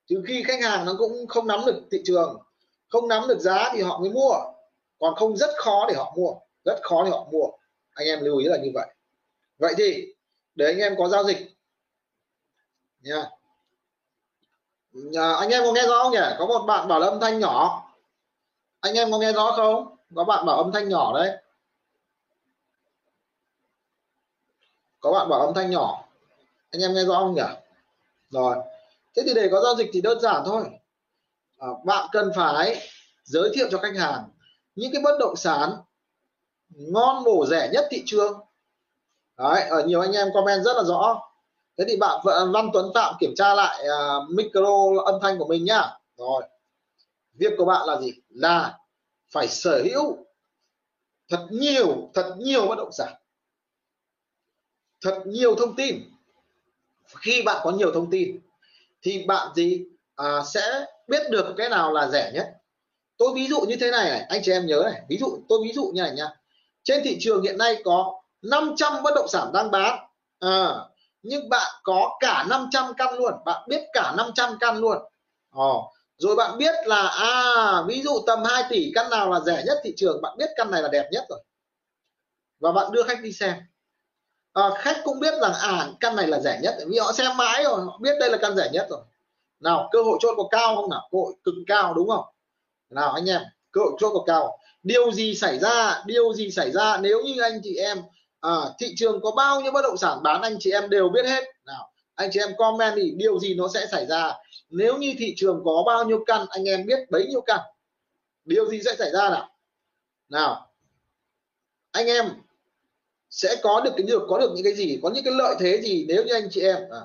trừ khi khách hàng nó cũng không nắm được thị trường không nắm được giá thì họ mới mua. Còn không rất khó để họ mua rất khó để họ mua. Anh em lưu ý là như vậy. Vậy thì để anh em có giao dịch. Nha. À, anh em có nghe rõ không nhỉ? Có một bạn bảo là âm thanh nhỏ. Anh em có nghe rõ không? Có bạn bảo âm thanh nhỏ đấy. Có bạn bảo âm thanh nhỏ. Anh em nghe rõ không nhỉ? Rồi. Thế thì để có giao dịch thì đơn giản thôi. À, bạn cần phải giới thiệu cho khách hàng những cái bất động sản ngon bổ rẻ nhất thị trường. Đấy ở nhiều anh em comment rất là rõ. Thế thì bạn Văn Tuấn Phạm kiểm tra lại uh, micro âm thanh của mình nhá. Rồi. Việc của bạn là gì? Là phải sở hữu thật nhiều thật nhiều bất động sản. Thật nhiều thông tin khi bạn có nhiều thông tin thì bạn gì à, sẽ biết được cái nào là rẻ nhất. Tôi ví dụ như thế này này anh chị em nhớ này ví dụ tôi ví dụ như này nha trên thị trường hiện nay có 500 bất động sản đang bán à, nhưng bạn có cả 500 căn luôn bạn biết cả 500 căn luôn. Ồ, rồi bạn biết là à ví dụ tầm 2 tỷ căn nào là rẻ nhất thị trường bạn biết căn này là đẹp nhất rồi. Và bạn đưa khách đi xem à, khách cũng biết rằng à căn này là rẻ nhất vì họ xem mãi rồi họ biết đây là căn rẻ nhất rồi. Nào cơ hội chốt có cao không nào? Cơ hội cực cao đúng không? Nào anh em cơ hội chốt có cao. Điều gì xảy ra? Điều gì xảy ra? Nếu như anh chị em à, thị trường có bao nhiêu bất động sản bán anh chị em đều biết hết. Nào anh chị em comment thì điều gì nó sẽ xảy ra? Nếu như thị trường có bao nhiêu căn anh em biết bấy nhiêu căn điều gì sẽ xảy ra nào? Nào anh em sẽ có được cái được có được những cái gì có những cái lợi thế gì nếu như anh chị em à,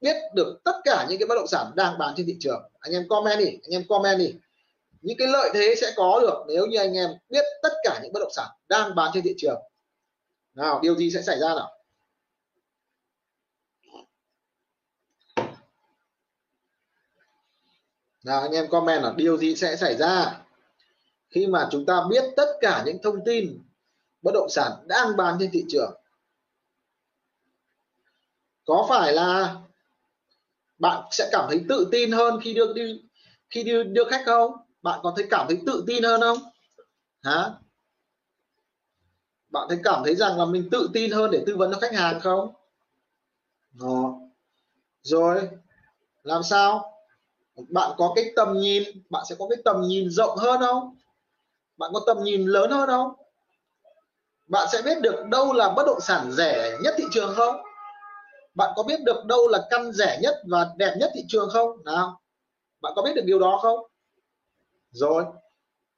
biết được tất cả những cái bất động sản đang bán trên thị trường. Anh em comment đi anh em comment đi. Những cái lợi thế sẽ có được nếu như anh em biết tất cả những bất động sản đang bán trên thị trường. Nào điều gì sẽ xảy ra nào? Nào anh em comment là điều gì sẽ xảy ra? Khi mà chúng ta biết tất cả những thông tin bất động sản đang bán trên thị trường. Có phải là bạn sẽ cảm thấy tự tin hơn khi đưa đi khi đưa, đưa khách không? Bạn có thấy cảm thấy tự tin hơn không? Hả? Bạn thấy cảm thấy rằng là mình tự tin hơn để tư vấn cho khách hàng không? Đó. rồi làm sao? Bạn có cái tầm nhìn bạn sẽ có cái tầm nhìn rộng hơn không? Bạn có tầm nhìn lớn hơn không? Bạn sẽ biết được đâu là bất động sản rẻ nhất thị trường không? Bạn có biết được đâu là căn rẻ nhất và đẹp nhất thị trường không? Nào bạn có biết được điều đó không? Rồi.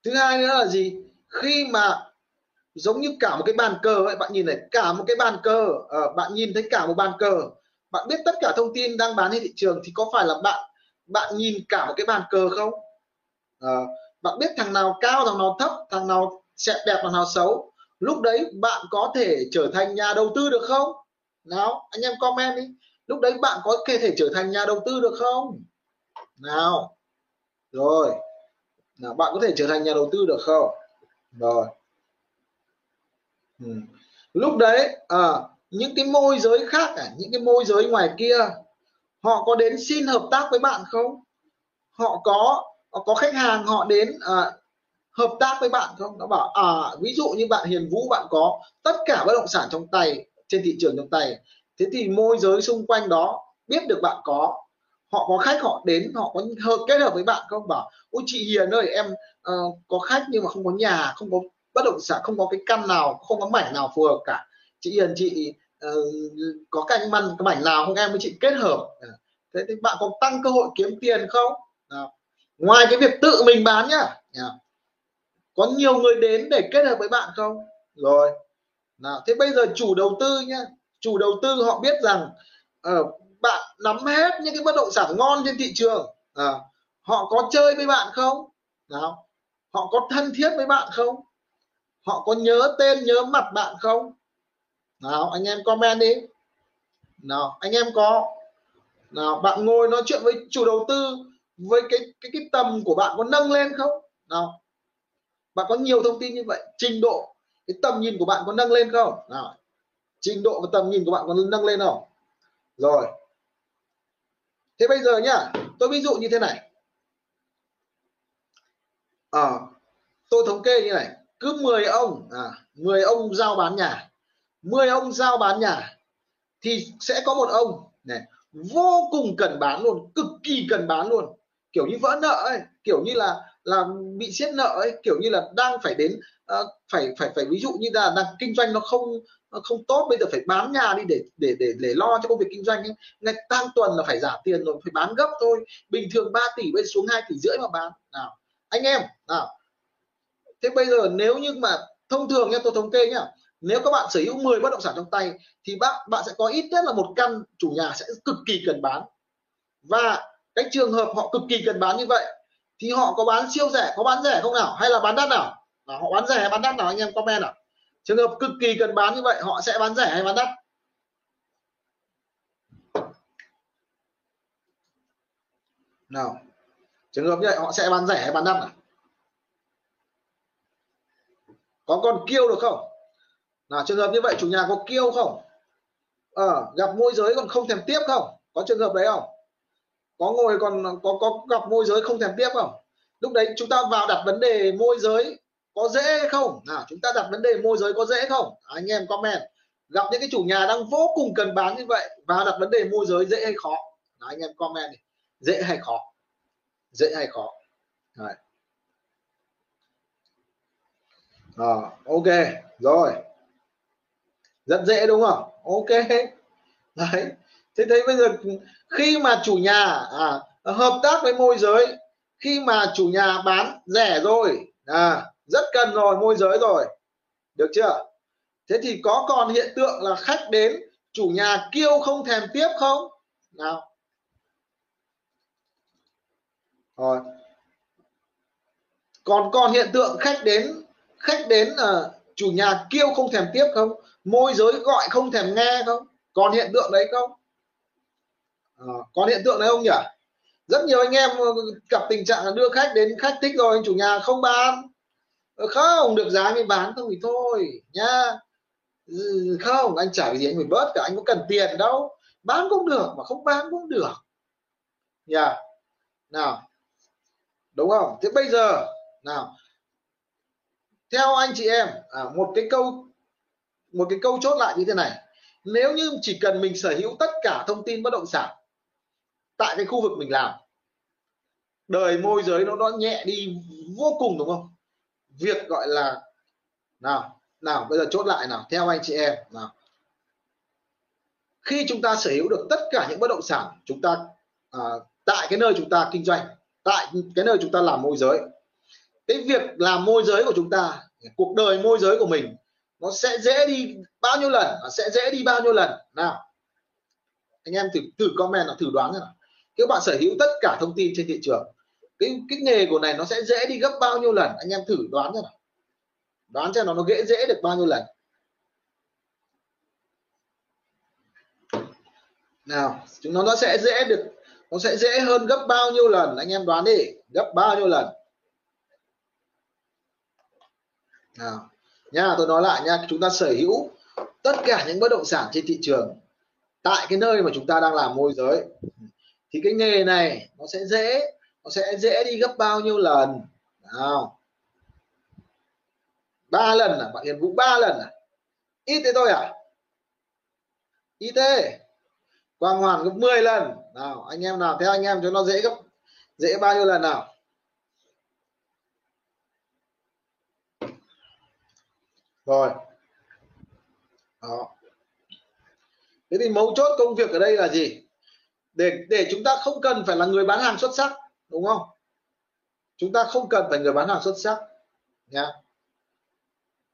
Thứ hai nữa là gì? Khi mà giống như cả một cái bàn cờ ấy bạn nhìn này cả một cái bàn cờ uh, bạn nhìn thấy cả một bàn cờ bạn biết tất cả thông tin đang bán trên thị trường thì có phải là bạn bạn nhìn cả một cái bàn cờ không? Uh, bạn biết thằng nào cao thằng nào thấp thằng nào sẽ đẹp thằng nào xấu? Lúc đấy bạn có thể trở thành nhà đầu tư được không? Nào anh em comment đi. Lúc đấy bạn có thể trở thành nhà đầu tư được không? Nào. Rồi. Nào bạn có thể trở thành nhà đầu tư được không? Rồi. Ừ. lúc đấy à, những cái môi giới khác à, những cái môi giới ngoài kia họ có đến xin hợp tác với bạn không? Họ có có khách hàng họ đến à, hợp tác với bạn không? Nó bảo à ví dụ như bạn Hiền Vũ bạn có tất cả bất động sản trong tay trên thị trường trong tay thế thì môi giới xung quanh đó biết được bạn có họ có khách họ đến họ có hợp kết hợp với bạn không? Bảo ôi chị Hiền ơi em uh, có khách nhưng mà không có nhà không có bất động sản không có cái căn nào không có mảnh nào phù hợp cả. Chị Hiền chị uh, có canh măn cái mảnh nào không em với chị kết hợp. Ờ, thế thì bạn có tăng cơ hội kiếm tiền không? Nào. ngoài cái việc tự mình bán nhá có nhiều người đến để kết hợp với bạn không? Rồi. Nào thế bây giờ chủ đầu tư nhá. Chủ đầu tư họ biết rằng uh, bạn nắm hết những cái bất động sản ngon trên thị trường à, họ có chơi với bạn không? Nào họ có thân thiết với bạn không? Họ có nhớ tên nhớ mặt bạn không? Nào anh em comment đi. Nào anh em có. Nào bạn ngồi nói chuyện với chủ đầu tư với cái cái cái tầm của bạn có nâng lên không? Nào và có nhiều thông tin như vậy. Trình độ cái tầm nhìn của bạn có nâng lên không? Nào trình độ và tầm nhìn của bạn có nâng lên không? Rồi. Thế bây giờ nhá tôi ví dụ như thế này. À, tôi thống kê như này. Cứ 10 ông à, 10 ông giao bán nhà. 10 ông giao bán nhà thì sẽ có một ông này vô cùng cần bán luôn cực kỳ cần bán luôn. Kiểu như vỡ nợ ấy kiểu như là là bị siết nợ ấy kiểu như là đang phải đến uh, phải phải phải ví dụ như là đang kinh doanh nó không nó không tốt bây giờ phải bán nhà đi để để để để lo cho công việc kinh doanh ấy. ngày tăng tuần là phải giảm tiền rồi phải bán gấp thôi. Bình thường 3 tỷ bây giờ xuống 2 tỷ rưỡi mà bán. Nào anh em nào. Thế bây giờ nếu như mà thông thường nha tôi thống kê nhá nếu các bạn sở hữu 10 bất động sản trong tay thì bạn bạn sẽ có ít nhất là một căn chủ nhà sẽ cực kỳ cần bán. Và cái trường hợp họ cực kỳ cần bán như vậy thì họ có bán siêu rẻ có bán rẻ không nào? Hay là bán đắt nào? À, họ bán rẻ hay bán đắt nào? Anh em comment nào. Trường hợp cực kỳ cần bán như vậy họ sẽ bán rẻ hay bán đắt? Nào. Trường hợp như vậy họ sẽ bán rẻ hay bán đắt nào? có con kêu được không? Là trường hợp như vậy chủ nhà có kêu không? À, gặp môi giới còn không thèm tiếp không? Có trường hợp đấy không? Có ngồi còn có có gặp môi giới không thèm tiếp không? Lúc đấy chúng ta vào đặt vấn đề môi giới có dễ không? Nào chúng ta đặt vấn đề môi giới có dễ không? À, anh em comment. Gặp những cái chủ nhà đang vô cùng cần bán như vậy vào đặt vấn đề môi giới dễ hay khó? Đó, anh em comment đi. dễ hay khó? Dễ hay khó? Đấy. À, ok rồi. Rất dễ đúng không? Ok. Đấy thế thấy bây giờ khi mà chủ nhà à, hợp tác với môi giới khi mà chủ nhà bán rẻ rồi à, rất cần rồi môi giới rồi được chưa? Thế thì có còn hiện tượng là khách đến chủ nhà kêu không thèm tiếp không? Nào. Rồi. Còn còn hiện tượng khách đến khách đến uh, chủ nhà kêu không thèm tiếp không? Môi giới gọi không thèm nghe không? Còn hiện tượng đấy không? À, hiện tượng đấy không nhỉ? Rất nhiều anh em ờ, gặp tình trạng là đưa khách đến khách thích rồi anh chủ nhà không bán. Ờ, không được giá mới bán không thì thôi nhá. Ừ, không anh trả cái gì anh phải bớt cả anh có cần tiền đâu. Bán cũng được mà không bán cũng được. Nhà yeah. nào. Đúng không? Thế bây giờ nào. Theo anh chị em à, một cái câu một cái câu chốt lại như thế này. Nếu như chỉ cần mình sở hữu tất cả thông tin bất động sản tại cái khu vực mình làm. Đời môi giới nó nó nhẹ đi vô cùng đúng không? Việc gọi là nào nào bây giờ chốt lại nào theo anh chị em nào. Khi chúng ta sở hữu được tất cả những bất động sản chúng ta à, tại cái nơi chúng ta kinh doanh tại cái nơi chúng ta làm môi giới cái việc làm môi giới của chúng ta cuộc đời môi giới của mình nó sẽ dễ đi bao nhiêu lần nó sẽ dễ đi bao nhiêu lần? Nào anh em thử thử comment là thử đoán xem nào các bạn sở hữu tất cả thông tin trên thị trường, cái cái nghề của này nó sẽ dễ đi gấp bao nhiêu lần? Anh em thử đoán xem nào. Đoán xem nó nó dễ dễ được bao nhiêu lần. Nào, chúng nó nó sẽ dễ được, nó sẽ dễ hơn gấp bao nhiêu lần? Anh em đoán đi, gấp bao nhiêu lần? Nào, nha, tôi nói lại nha, chúng ta sở hữu tất cả những bất động sản trên thị trường tại cái nơi mà chúng ta đang làm môi giới thì cái nghề này nó sẽ dễ, nó sẽ dễ đi gấp bao nhiêu lần? Nào. Ba lần à? Bạn hiền vũ ba lần à? Ít thế thôi à? Ít thế. Quang hoàn gấp 10 lần. Nào, anh em nào, theo anh em cho nó dễ gấp, dễ bao nhiêu lần nào? Rồi. Đó. Thế thì mấu chốt công việc ở đây là gì? Để để chúng ta không cần phải là người bán hàng xuất sắc đúng không? Chúng ta không cần phải người bán hàng xuất sắc nhá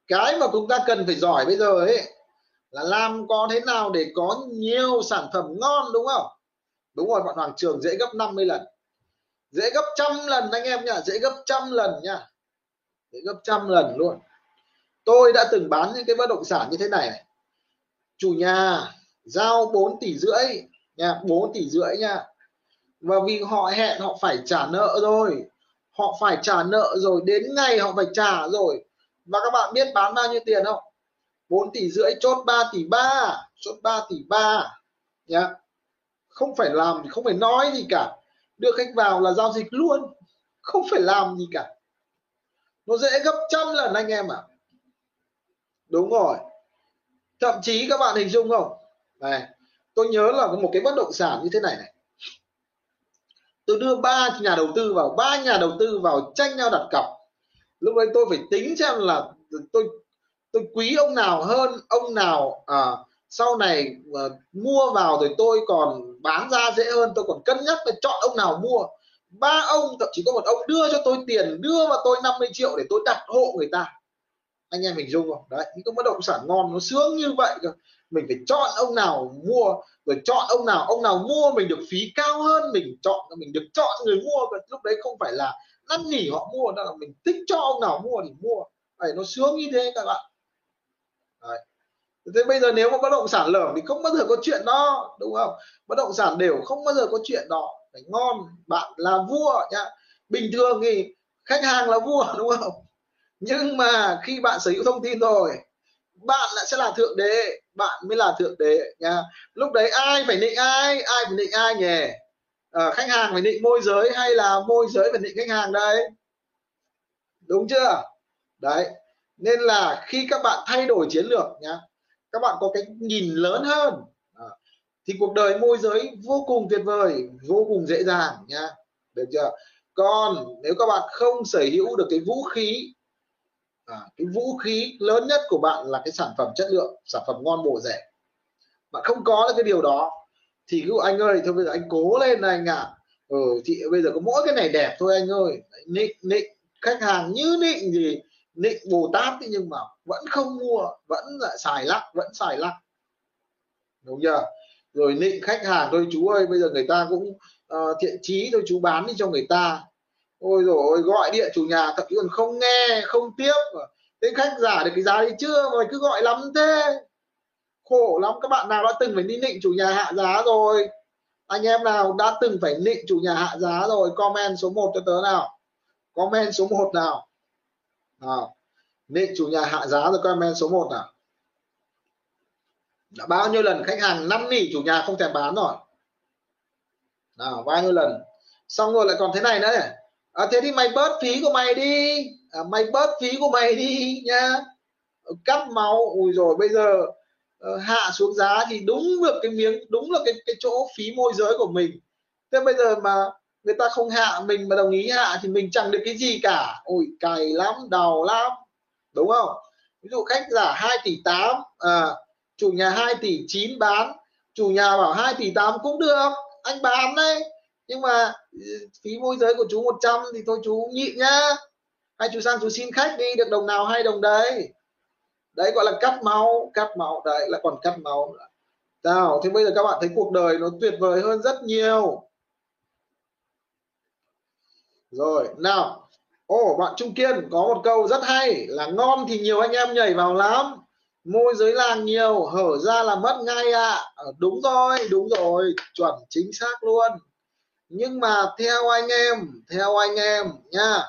cái mà chúng ta cần phải giỏi bây giờ ấy là làm có thế nào để có nhiều sản phẩm ngon đúng không? Đúng rồi bạn Hoàng Trường dễ gấp 50 lần. Dễ gấp trăm lần anh em nhá dễ gấp trăm lần nha. Dễ gấp trăm lần luôn. Tôi đã từng bán những cái bất động sản như thế này, này. chủ nhà giao 4 tỷ rưỡi nha 4 tỷ rưỡi nha. Và vì họ hẹn, họ phải trả nợ rồi. Họ phải trả nợ rồi, đến ngày họ phải trả rồi. Và các bạn biết bán bao nhiêu tiền không? 4 tỷ rưỡi, chốt 3 tỷ 3 chốt 3 tỷ 3 nhá. Không phải làm, không phải nói gì cả. Đưa khách vào là giao dịch luôn, không phải làm gì cả. Nó dễ gấp trăm lần anh em ạ. À đúng rồi. Thậm chí các bạn hình dung không? Này tôi nhớ là có một cái bất động sản như thế này này. Tôi đưa ba nhà đầu tư vào ba nhà đầu tư vào tranh nhau đặt cọc. Lúc đấy tôi phải tính xem là tôi tôi quý ông nào hơn ông nào à, sau này à, mua vào rồi tôi còn bán ra dễ hơn tôi còn cân nhắc để chọn ông nào mua. Ba ông thậm chí có một ông đưa cho tôi tiền đưa vào tôi 50 triệu để tôi đặt hộ người ta. Anh em mình dung không? Đấy những cái bất động sản ngon nó sướng như vậy cơ mình phải chọn ông nào mua rồi chọn ông nào ông nào mua mình được phí cao hơn mình chọn mình được chọn người mua lúc đấy không phải là năn nỉ họ mua đó là mình thích cho ông nào mua thì mua. Đấy, nó sướng như thế các bạn. Đấy. thế bây giờ nếu mà bất động sản lởm thì không bao giờ có chuyện đó đúng không? Bất động sản đều không bao giờ có chuyện đó. Phải ngon bạn là vua nhá. Bình thường thì khách hàng là vua đúng không? Nhưng mà khi bạn sở hữu thông tin rồi bạn lại sẽ là thượng đế bạn mới là thượng đế nha. Lúc đấy ai phải định ai? Ai phải định ai nhỉ? À, khách hàng phải định môi giới hay là môi giới phải định khách hàng đây? Đúng chưa? Đấy nên là khi các bạn thay đổi chiến lược nhá các bạn có cái nhìn lớn hơn. À, thì cuộc đời môi giới vô cùng tuyệt vời vô cùng dễ dàng nha. Được chưa? Còn nếu các bạn không sở hữu được cái vũ khí à, cái vũ khí lớn nhất của bạn là cái sản phẩm chất lượng sản phẩm ngon bổ rẻ bạn không có được cái điều đó thì cứ anh ơi thôi bây giờ anh cố lên này anh ạ. À. ừ, thì bây giờ có mỗi cái này đẹp thôi anh ơi. Nịnh nịnh khách hàng như nịnh gì nịnh bồ tát nhưng mà vẫn không mua vẫn lại xài lắc vẫn xài lắc. Đúng chưa? Rồi nịnh khách hàng thôi chú ơi bây giờ người ta cũng uh, thiện chí thôi chú bán đi cho người ta ôi rồi gọi điện chủ nhà thậm chí còn không nghe, không tiếp. Thế khách giả được cái giá đi chưa? Mà cứ gọi lắm thế. Khổ lắm, các bạn nào đã từng phải đi nịnh chủ nhà hạ giá rồi? Anh em nào đã từng phải nịnh chủ nhà hạ giá rồi? Comment số 1 cho tớ nào. Comment số 1 nào. Nào, nịnh chủ nhà hạ giá rồi comment số 1 nào. Đã bao nhiêu lần khách hàng năn nỉ chủ nhà không thèm bán rồi? Nào, bao nhiêu lần? Xong rồi lại còn thế này nữa này à, thế thì mày bớt phí của mày đi. À, mày bớt phí của mày đi nha. Cắt máu ui rồi bây giờ uh, hạ xuống giá thì đúng được cái miếng đúng là cái cái chỗ phí môi giới của mình. Thế bây giờ mà người ta không hạ mình mà đồng ý hạ thì mình chẳng được cái gì cả. Ui cày lắm đau lắm. Đúng không? Ví dụ khách giả 2 tỷ 8 à, chủ nhà 2 tỷ 9 bán chủ nhà bảo 2 tỷ 8 cũng được. Anh bán đấy nhưng mà ừ, phí môi giới của chú 100 thì thôi chú nhịn nhá. Hay chú sang chú xin khách đi, được đồng nào hay đồng đấy. Đấy, gọi là cắt máu cắt máu, đấy, là còn cắt máu nữa. Nào thế bây giờ các bạn thấy cuộc đời nó tuyệt vời hơn rất nhiều. Rồi, nào. Ồ bạn Trung Kiên, có một câu rất hay là ngon thì nhiều anh em nhảy vào lắm. Môi giới làng nhiều, hở ra là mất ngay ạ. À. đúng rồi đúng rồi, chuẩn, chính xác luôn nhưng mà theo anh em theo anh em nha.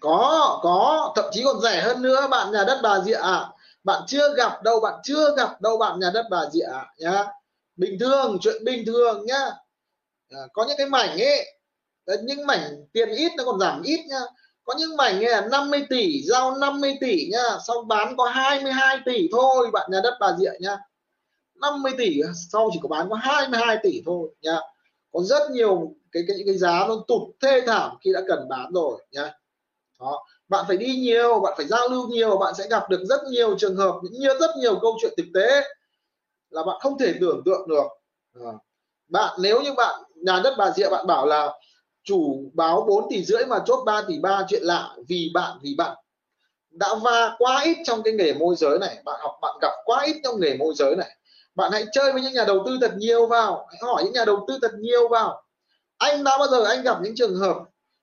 Có có thậm chí còn rẻ hơn nữa bạn nhà đất bà rịa bạn chưa gặp đâu bạn chưa gặp đâu bạn nhà đất bà rịa nhá. Bình thường chuyện bình thường nhá. À, có những cái mảnh ấy những mảnh tiền ít nó còn giảm ít nhá. Có những mảnh là 50 tỷ giao 50 tỷ nhá. Xong bán có 22 tỷ thôi bạn nhà đất bà rịa nhá. 50 tỷ sau chỉ có bán có 22 tỷ thôi, nhá. Có rất nhiều cái cái, những cái giá nó tụt thê thảm khi đã cần bán rồi, nhá. Đó. Bạn phải đi nhiều, bạn phải giao lưu nhiều, bạn sẽ gặp được rất nhiều trường hợp, những rất nhiều câu chuyện thực tế là bạn không thể tưởng tượng được. À. bạn, nếu như bạn, nhà đất bà rịa bạn bảo là chủ báo 4 tỷ rưỡi mà chốt 3 tỷ ba, chuyện lạ, vì bạn vì bạn đã va quá ít trong cái nghề môi giới này, bạn học, bạn gặp quá ít trong nghề môi giới này bạn hãy chơi với những nhà đầu tư thật nhiều vào. Hãy hỏi những nhà đầu tư thật nhiều vào. Anh đã bao giờ anh gặp những trường hợp,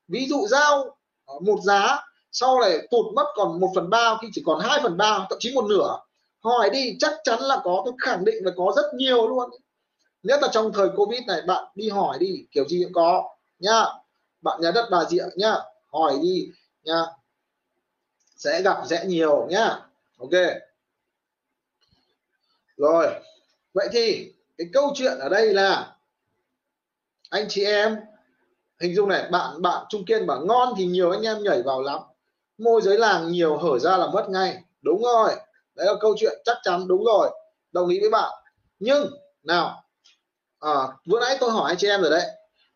ví dụ giao ờ, một giá, sau này tụt mất còn một phần ba khi chỉ còn 2 phần ba, thậm chí một nửa. Hỏi đi, chắc chắn là có, tôi khẳng định là có rất nhiều luôn. Nhất là trong thời covid này, bạn đi hỏi đi, kiểu gì cũng có, nhá. Bạn nhà đất bà rịa nhá. Hỏi đi, nhá. Sẽ gặp, sẽ nhiều, nhá. Ok. Rồi vậy thì cái câu chuyện ở đây là anh chị em hình dung này bạn bạn trung kiên bảo ngon thì nhiều anh em nhảy vào lắm môi giới làng nhiều hở ra là mất ngay. Đúng rồi đấy là câu chuyện chắc chắn đúng rồi đồng ý với bạn. Nhưng nào à, vừa nãy tôi hỏi anh chị em rồi đấy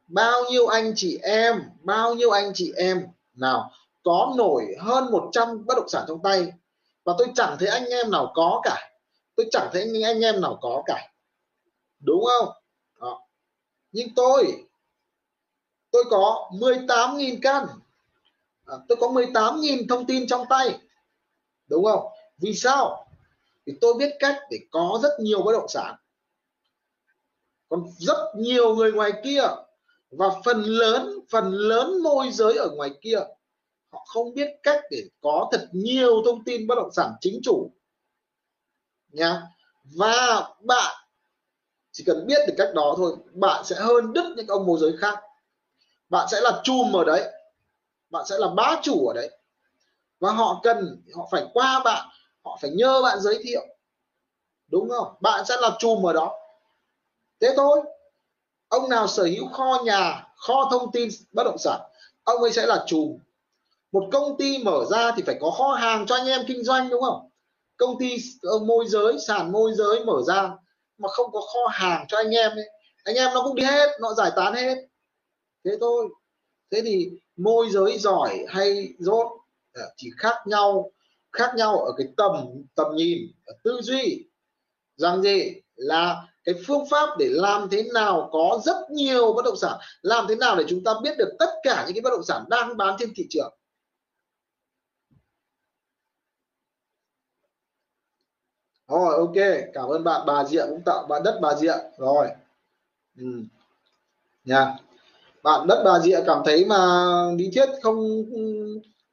bao nhiêu anh chị em bao nhiêu anh chị em nào có nổi hơn 100 bất động sản trong tay? Và tôi chẳng thấy anh em nào có cả tôi chẳng thấy anh, anh em nào có cả. Đúng không? Đó. nhưng tôi tôi có 18.000 căn. À, tôi có 18.000 thông tin trong tay. Đúng không? Vì sao? Vì tôi biết cách để có rất nhiều bất động sản. Còn rất nhiều người ngoài kia. Và phần lớn phần lớn môi giới ở ngoài kia họ không biết cách để có thật nhiều thông tin bất động sản chính chủ nha. Và bạn chỉ cần biết được cách đó thôi, bạn sẽ hơn đứt những ông môi giới khác. Bạn sẽ là chùm ở đấy. Bạn sẽ là bá chủ ở đấy. Và họ cần, họ phải qua bạn, họ phải nhờ bạn giới thiệu. Đúng không? Bạn sẽ là chùm ở đó. Thế thôi. Ông nào sở hữu kho nhà, kho thông tin bất động sản, ông ấy sẽ là chùm. Một công ty mở ra thì phải có kho hàng cho anh em kinh doanh, đúng không? Công ty ờ, môi giới, sàn môi giới mở ra mà không có kho hàng cho anh em ấy. Anh em nó cũng đi hết, nó giải tán hết. Thế thôi. Thế thì môi giới giỏi hay dốt à, chỉ khác nhau khác nhau ở cái tầm tầm nhìn tư duy. Rằng gì? Là cái phương pháp để làm thế nào có rất nhiều bất động sản. Làm thế nào để chúng ta biết được tất cả những cái bất động sản đang bán trên thị trường? Rồi ok. Cảm ơn bạn bà Diệm cũng tạo bạn đất bà Diệm rồi. Ừ. nha. Bạn đất bà Diệm cảm thấy mà lý thuyết không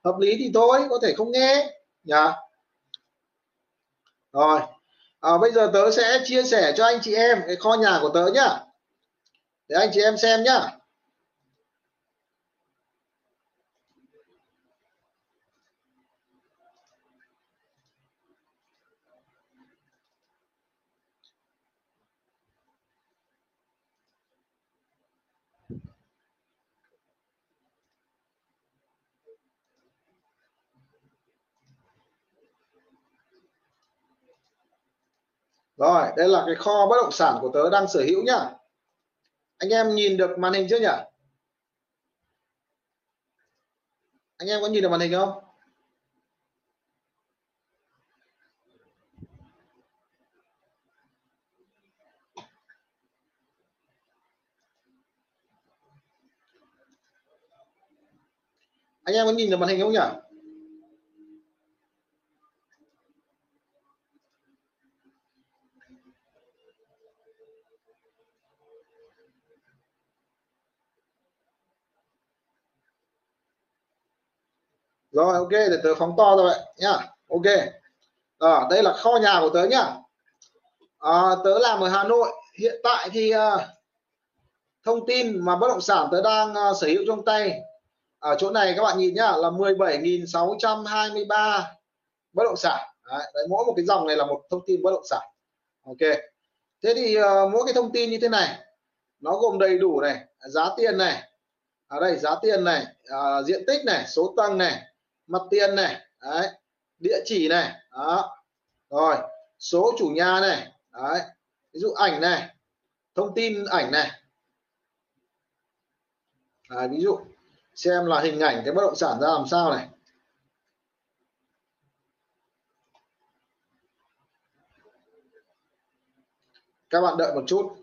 hợp lý thì thôi có thể không nghe. Nha. Rồi. À, bây giờ tớ sẽ chia sẻ cho anh chị em cái kho nhà của tớ nhá. Để anh chị em xem nhá. Rồi, đây là cái kho bất động sản của tớ đang sở hữu nhá. Anh em nhìn được màn hình chưa nhỉ? Anh em có nhìn được màn hình không? Anh em có nhìn được màn hình không nhỉ? Rồi ok để tớ phóng to rồi nhá. Ok. À, đây là kho nhà của tớ nhá. À, tớ làm ở Hà Nội. Hiện tại thì uh, thông tin mà bất động sản tớ đang uh, sở hữu trong tay ở chỗ này các bạn nhìn nhá là 17.623 bất động sản. Đấy, đấy, mỗi một cái dòng này là một thông tin bất động sản. Ok. Thế thì uh, mỗi cái thông tin như thế này nó gồm đầy đủ này giá tiền này. Ở đây giá tiền này uh, diện tích này số tầng này mặt tiền này đấy địa chỉ này đó. Rồi số chủ nhà này đấy. Ví dụ ảnh này thông tin ảnh này. Đấy, ví dụ xem là hình ảnh cái bất động sản ra làm sao này. Các bạn đợi một chút.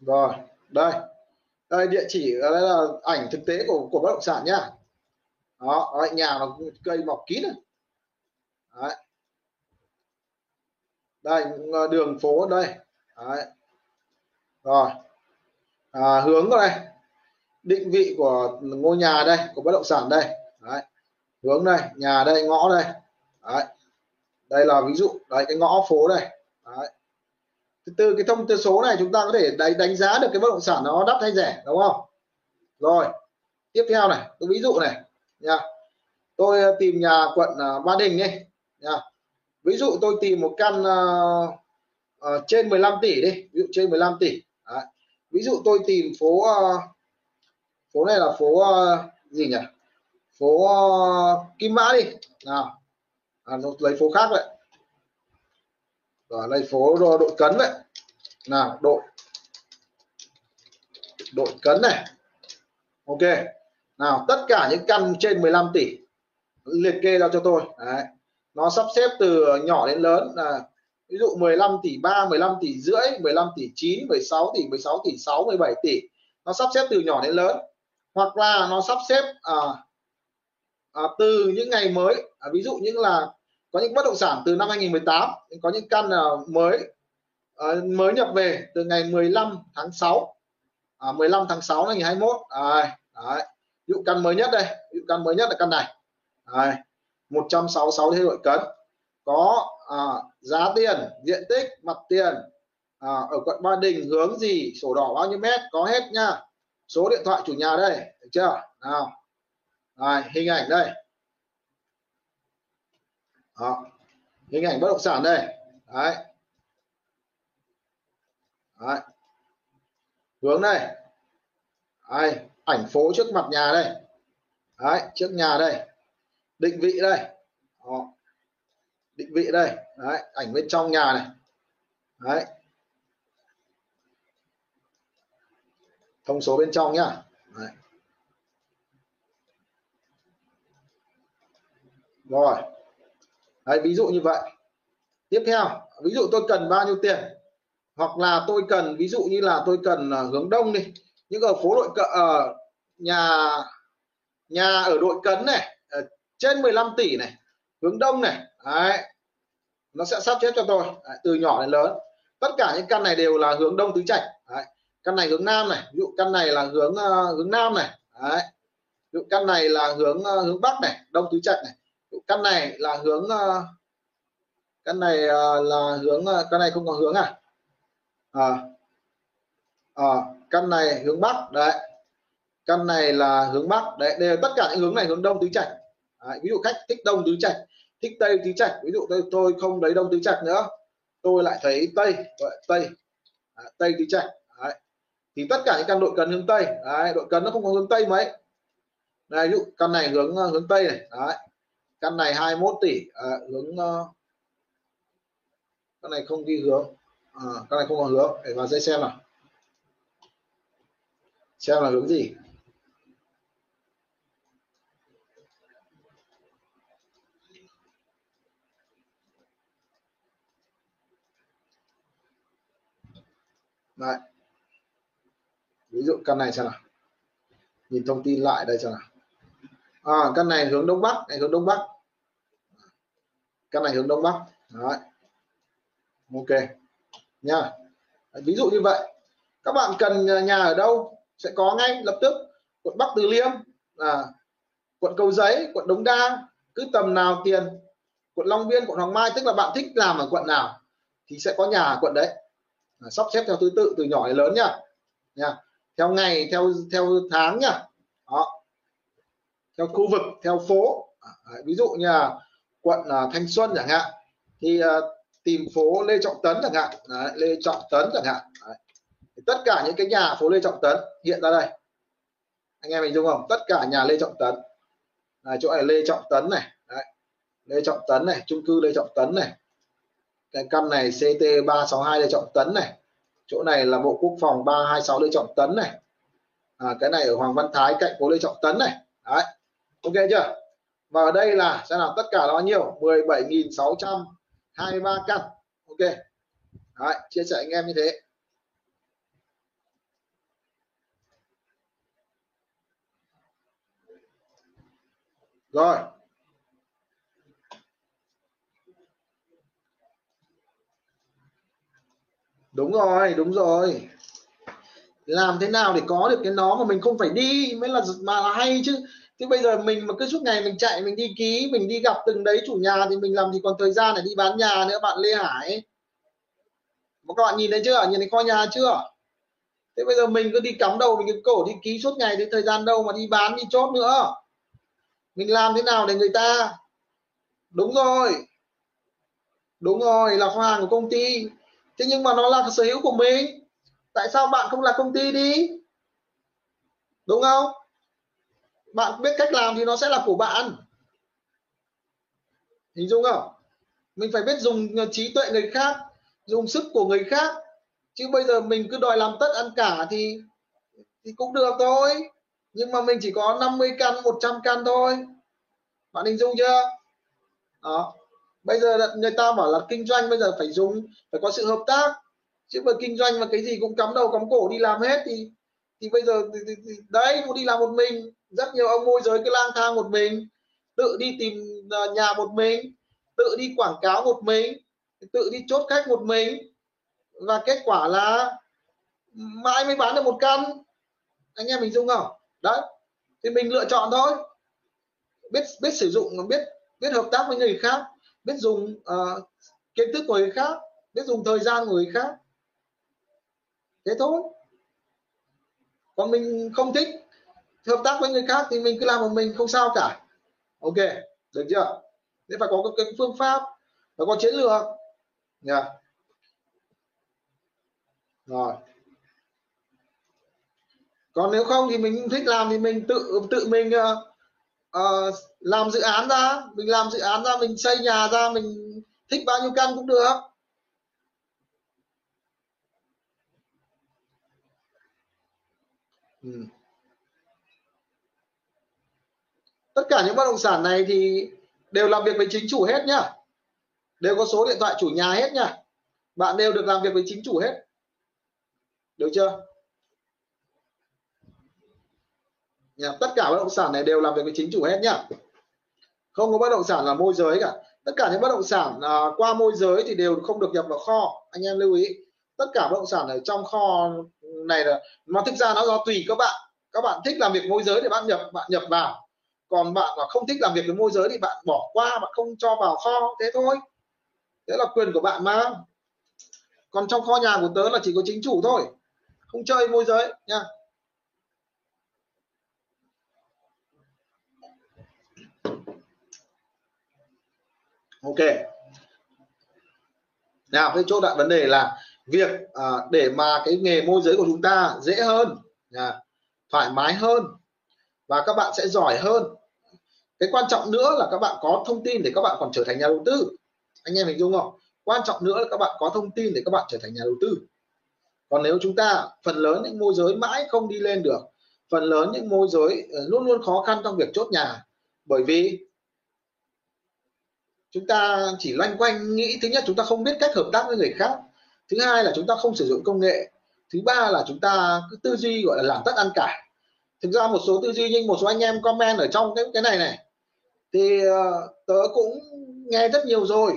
Rồi đây. Đây địa chỉ đây là ảnh thực tế của của bất động sản nhá đó đấy, nhà nó cây mọc kín này. Đấy. đây ờ, đường phố đây. Đấy. rồi. À, hướng đây. Định vị của ngôi nhà đây của bất động sản đây. Đấy. hướng đây nhà đây ngõ đây. Đấy. đây là ví dụ đây cái ngõ phố đây. Đấy từ cái thông tư số này chúng ta có thể đánh, đánh giá được cái bất động sản nó đắt hay rẻ đúng không? Rồi tiếp theo này tôi ví dụ này nha. Tôi ờ, tìm nhà quận ờ, Ba Đình đi nha. Ví dụ tôi tìm một căn uh, uh, trên 15 tỷ đi ví dụ trên 15 tỷ Đấy. ví dụ tôi tìm phố uh, phố này là phố uh, gì nhỉ? Phố uh, Kim Mã đi nào. À, lấy phố khác vậy rồi đây phố đội cấn vậy nào đội. Đội cấn này. Ok. Nào tất cả những căn trên 15 tỷ liệt kê ra cho tôi. Đấy. nó sắp xếp từ nhỏ đến lớn là ví dụ 15 tỷ 3 15 tỷ rưỡi 15 tỷ 9 16 tỷ 16 tỷ 6 17 tỷ. Nó sắp xếp từ nhỏ đến lớn. Hoặc là nó sắp xếp à, à, từ những ngày mới. À, ví dụ như là có những bất động sản từ năm 2018 có những căn à, mới à, mới nhập về từ ngày 15 tháng 6 à, 15 tháng 6 năm 2021 à, đấy. ví dụ căn mới nhất đây ví dụ căn mới nhất là căn này. À, 166 thế đội cấn. Có à, giá tiền diện tích mặt tiền à, ở quận Ba Đình hướng gì sổ đỏ bao nhiêu mét có hết nha. Số điện thoại chủ nhà đây được chưa? Nào. À, hình ảnh đây. Đó. hình ảnh bất động sản đây đấy. đấy hướng đây đấy. ảnh phố trước mặt nhà đây đấy, trước nhà đây định vị đây Đó. định vị đây đấy, ảnh bên trong nhà này đấy thông số bên trong nhá đấy. rồi đấy, ví dụ như vậy tiếp theo ví dụ tôi cần bao nhiêu tiền hoặc là tôi cần ví dụ như là tôi cần uh, hướng đông đi những ở phố đội cận ở uh, nhà nhà ở đội cấn này uh, trên 15 tỷ này hướng đông này đấy. nó sẽ sắp xếp cho tôi đấy, từ nhỏ đến lớn tất cả những căn này đều là hướng đông tứ trạch đấy. căn này hướng nam này ví dụ căn này là hướng uh, hướng nam này đấy. ví dụ căn này là hướng uh, hướng bắc này đông tứ trạch này căn này là hướng ờ, căn này ờ, là hướng ờ, căn này không có hướng à? À, à căn này hướng bắc đấy. Căn này là hướng bắc đấy đều tất cả những hướng này hướng đông tứ trạch. Ví dụ khách thích đông tứ trạch thích tây tứ trạch ví dụ tôi tôi không lấy đông tứ trạch nữa tôi lại thấy tây tây. À, tây tứ trạch đấy. thì tất cả những căn đội cần hướng tây đấy, đội cần nó không có hướng tây mấy. Đây ví dụ căn này hướng hướng tây này đấy căn này 21 tỷ. À, hướng uh, căn này không ghi hướng. À, căn này không có hướng. Để vào dây xem nào. Xem là hướng gì? Đấy. ví dụ căn này xem nào. Nhìn thông tin lại đây xem nào à, căn này hướng đông bắc này hướng đông bắc. Căn này hướng đông bắc. Đấy. ok. Nha. Ví dụ như vậy. Các bạn cần nhà ở đâu sẽ có ngay lập tức. Quận Bắc Từ Liêm à, quận Cầu Giấy quận Đống Đa. Cứ tầm nào tiền quận Long Biên quận Hoàng Mai tức là bạn thích làm ở quận nào thì sẽ có nhà ở quận đấy. À, sắp xếp theo thứ tự từ nhỏ đến lớn nhá nha. Theo ngày theo theo tháng nhá đó theo khu vực theo phố à, ví dụ như là quận à, Thanh Xuân chẳng hạn thì à, tìm phố Lê Trọng Tấn chẳng hạn Đấy, Lê Trọng Tấn chẳng hạn Đấy. tất cả những cái nhà phố Lê Trọng Tấn hiện ra đây anh em mình dung không tất cả nhà Lê Trọng Tấn Đấy, chỗ này Lê Trọng Tấn này Đấy. Lê Trọng Tấn này chung cư Lê Trọng Tấn này cái căn này CT 362 Lê Trọng Tấn này chỗ này là Bộ Quốc phòng 326 Lê Trọng Tấn này à, cái này ở Hoàng Văn Thái cạnh phố Lê Trọng Tấn này đấy ok chưa? Và ở đây là sẽ là tất cả là bao nhiêu? 17.623 căn. Ok. Đấy, chia sẻ anh em như thế. Rồi. Đúng rồi đúng rồi. Làm thế nào để có được cái nó mà mình không phải đi? Mới là mà là hay chứ thế bây giờ mình mà cứ suốt ngày mình chạy, mình đi ký, mình đi gặp từng đấy chủ nhà thì mình làm gì còn thời gian để đi bán nhà nữa, bạn Lê Hải. Mà các bạn nhìn thấy chưa? Nhìn thấy kho nhà chưa? Thế bây giờ mình cứ đi cắm đầu mình cứ cổ đi ký suốt ngày thì thời gian đâu mà đi bán, đi chốt nữa. Mình làm thế nào để người ta? Đúng rồi. Đúng rồi, là kho hàng của công ty. Thế nhưng mà nó là sở hữu của mình. Tại sao bạn không là công ty đi? Đúng không? Bạn biết cách làm thì nó sẽ là của bạn. Hình dung không? Mình phải biết dùng trí tuệ người khác dùng sức của người khác. Chứ bây giờ mình cứ đòi làm tất ăn cả thì thì cũng được thôi. Nhưng mà mình chỉ có 50 căn 100 căn thôi. Bạn hình dung chưa? Đó. Bây giờ người ta bảo là kinh doanh bây giờ phải dùng phải có sự hợp tác. Chứ mà kinh doanh mà cái gì cũng cắm đầu cắm cổ đi làm hết thì thì bây giờ thì, thì, thì, đấy cũng đi làm một mình rất nhiều ông môi giới cứ lang thang một mình tự đi tìm à, nhà một mình tự đi quảng cáo một mình tự đi chốt khách một mình. Và kết quả là mãi mới bán được một căn. Anh em mình dung không? Đấy thì mình lựa chọn thôi. Biết biết sử dụng biết biết hợp tác với người khác biết dùng uh, kiến thức của người khác biết dùng thời gian của người khác. Thế thôi. Còn mình không thích hợp tác với người khác thì mình cứ làm một mình không sao cả. Ok được chưa? Thế phải có cái phương pháp phải có chiến lược. Nha. Yeah. rồi. Còn nếu không thì mình thích làm thì mình tự tự mình uh, uh, làm dự án ra. Mình làm dự án ra mình xây nhà ra mình thích bao nhiêu căn cũng được. Ừ. tất cả những bất động sản này thì đều làm việc với chính chủ hết nhá. Đều có số điện thoại chủ nhà hết nhá. Bạn đều được làm việc với chính chủ hết. Được chưa? Nhá. tất cả bất động sản này đều làm việc với chính chủ hết nhá. Không có bất động sản là môi giới cả. Tất cả những bất động sản à, qua môi giới thì đều không được nhập vào kho. Anh em lưu ý. Tất cả bất động sản ở trong kho này là nó thực ra nó do tùy các bạn. Các bạn thích làm việc môi giới thì bạn nhập bạn nhập vào còn bạn mà không thích làm việc với môi giới thì bạn bỏ qua bạn không cho vào kho thế thôi. Thế là quyền của bạn mà. Còn trong kho nhà của tớ là chỉ có chính chủ thôi không chơi môi giới nha. Ok. Nào cái chỗ đại vấn đề là việc à, để mà cái nghề môi giới của chúng ta dễ hơn à, thoải mái hơn và các bạn sẽ giỏi hơn cái quan trọng nữa là các bạn có thông tin để các bạn còn trở thành nhà đầu tư. Anh em hình dung không? Quan trọng nữa là các bạn có thông tin để các bạn trở thành nhà đầu tư. Còn nếu chúng ta, phần lớn những môi giới mãi không đi lên được, phần lớn những môi giới ờ, luôn luôn khó khăn trong việc chốt nhà, bởi vì chúng ta chỉ loanh quanh nghĩ, thứ nhất chúng ta không biết cách hợp tác với người khác, thứ hai là chúng ta không sử dụng công nghệ, thứ ba là chúng ta cứ tư duy, gọi là, làm tất ăn cả. Thực ra một số tư duy nhưng một số anh em comment ở trong cái cái này này thì uh, tớ cũng nghe rất nhiều rồi.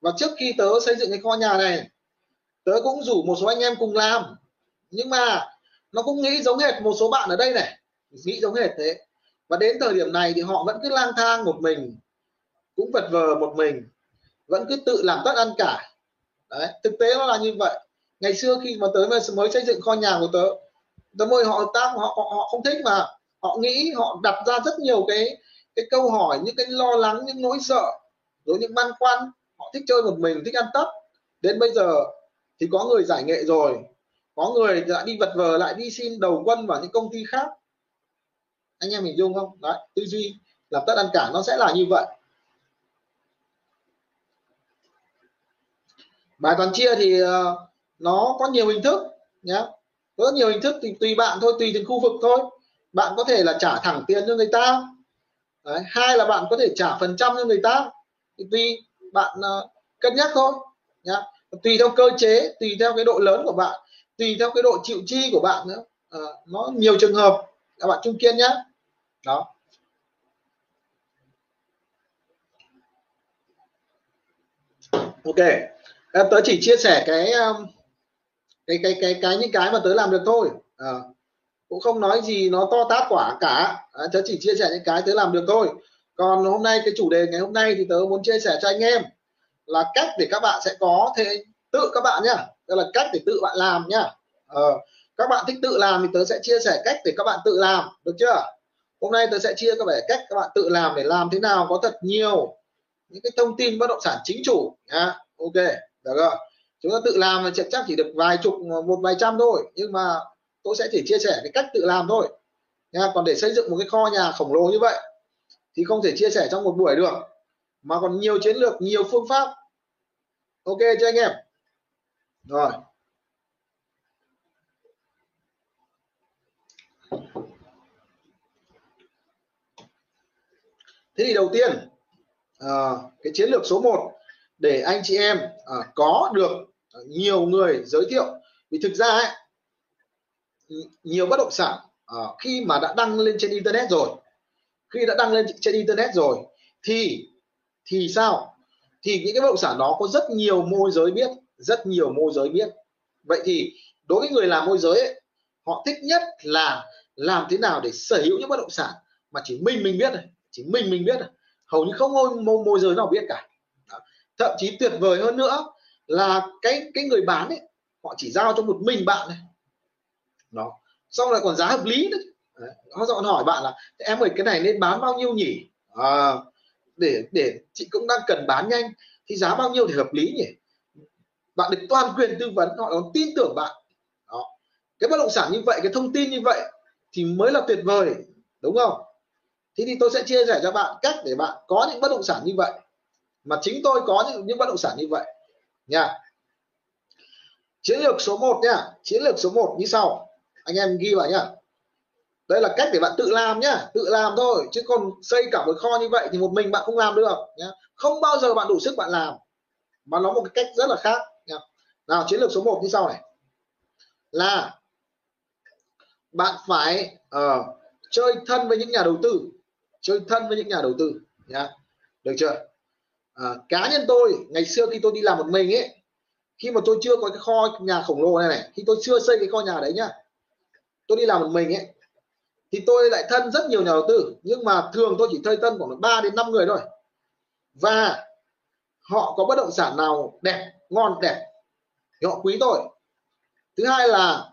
Và trước khi tớ xây dựng cái kho nhà này tớ cũng rủ một số anh em cùng làm. Nhưng mà nó cũng nghĩ giống hệt một số bạn ở đây này. Nghĩ giống hệt thế. Và đến thời điểm này thì họ vẫn cứ lang thang một mình cũng vật vờ một mình vẫn cứ tự làm tất ăn cả. Đấy thực tế nó là như vậy. Ngày xưa khi mà tới mới xây dựng kho nhà của tớ tớ mời họ hợp tác họ, họ họ không thích mà họ nghĩ họ đặt ra rất nhiều cái cái câu hỏi, những cái lo lắng, những nỗi sợ, rồi những băn khoăn, họ thích chơi một mình, thích ăn tấp. Đến bây giờ thì có người giải nghệ rồi, có người lại đi vật vờ lại đi xin đầu quân vào những công ty khác. Anh em mình dung không? Đấy, tư duy làm tất ăn cả nó sẽ là như vậy. Bài toán chia thì ờ, nó có nhiều hình thức nhé có nhiều hình thức thì tùy bạn thôi, tùy từng khu vực thôi. Bạn có thể là trả thẳng tiền cho người ta Đấy. hai là bạn có thể trả phần trăm cho người ta. Thì tùy bạn uh, cân nhắc thôi nhá. Tùy theo cơ chế tùy theo cái độ lớn của bạn tùy theo cái độ chịu chi của bạn nữa. À, nó nhiều trường hợp các bạn trung kiên nhé đó. Ok em tớ chỉ chia sẻ cái cái cái cái cái những cái mà tớ làm được thôi. À, cũng không nói gì nó to tát quả cả. À, tớ chỉ chia sẻ những cái tớ làm được thôi. Còn hôm nay cái chủ đề ngày hôm nay thì tớ muốn chia sẻ cho anh em là cách để các bạn sẽ có thể tự các bạn nhá. Tức là cách để tự bạn làm nhá. Ờ, các bạn thích tự làm thì tớ sẽ chia sẻ cách để các bạn tự làm được chưa? Hôm nay tớ sẽ chia các bạn cách các bạn tự làm để làm thế nào có thật nhiều những cái thông tin bất động sản chính chủ nhá. Ok được rồi. Chúng ta tự làm thì chắc chỉ được vài chục một vài trăm thôi. Nhưng mà tôi sẽ chỉ chia sẻ cái cách tự làm thôi. Nha còn để xây dựng một cái kho nhà khổng lồ như vậy thì không thể chia sẻ trong một buổi được mà còn nhiều chiến lược nhiều phương pháp. Ok cho anh em? Rồi. Thế thì đầu tiên à, cái chiến lược số 1 để anh chị em à, có được nhiều người giới thiệu. Vì thực ra ấy, nhiều bất động sản à, khi mà đã đăng lên trên internet rồi khi đã đăng lên trên internet rồi thì thì sao? Thì những cái bất động sản đó có rất nhiều môi giới biết rất nhiều môi giới biết. Vậy thì đối với người làm môi giới ấy, họ thích nhất là làm thế nào để sở hữu những bất động sản mà chỉ mình mình biết này chỉ mình mình biết này hầu như không môi, môi, môi giới nào biết cả. Thậm chí tuyệt vời hơn nữa là cái cái người bán ấy họ chỉ giao cho một mình bạn này nó xong lại còn giá hợp lý đấy. Họ dọn hỏi bạn là em ơi cái này nên bán bao nhiêu nhỉ? À, để để chị cũng đang cần bán nhanh. Thì giá bao nhiêu thì hợp lý nhỉ? Bạn được toàn quyền tư vấn họ còn tin tưởng bạn. Đó. Cái bất động sản như vậy cái thông tin như vậy thì mới là tuyệt vời đúng không? Thế thì tôi sẽ chia sẻ cho bạn cách để bạn có những bất động sản như vậy. Mà chính tôi có những, những bất động sản như vậy. Nha. Chiến lược số 1 nhá chiến lược số 1 như sau anh em ghi vào nhá. Đây là cách để bạn tự làm nhá tự làm thôi chứ còn xây cả một kho như vậy thì một mình bạn không làm được nhá. Không bao giờ bạn đủ sức bạn làm mà nó một cái cách rất là khác nhá. Nào chiến lược số 1 như sau này. Là bạn phải uh, chơi thân với những nhà đầu tư chơi thân với những nhà đầu tư nhá. Được chưa? À, cá nhân tôi ngày xưa khi tôi đi làm một mình ấy khi mà tôi chưa có cái kho nhà khổng lồ này này khi tôi chưa xây cái kho nhà đấy nhá tôi đi làm một mình ấy thì tôi lại thân rất nhiều nhà đầu tư nhưng mà thường tôi chỉ thuê thân khoảng 3 đến 5 người thôi. Và họ có bất động sản nào đẹp ngon đẹp thì họ quý tôi. Thứ hai là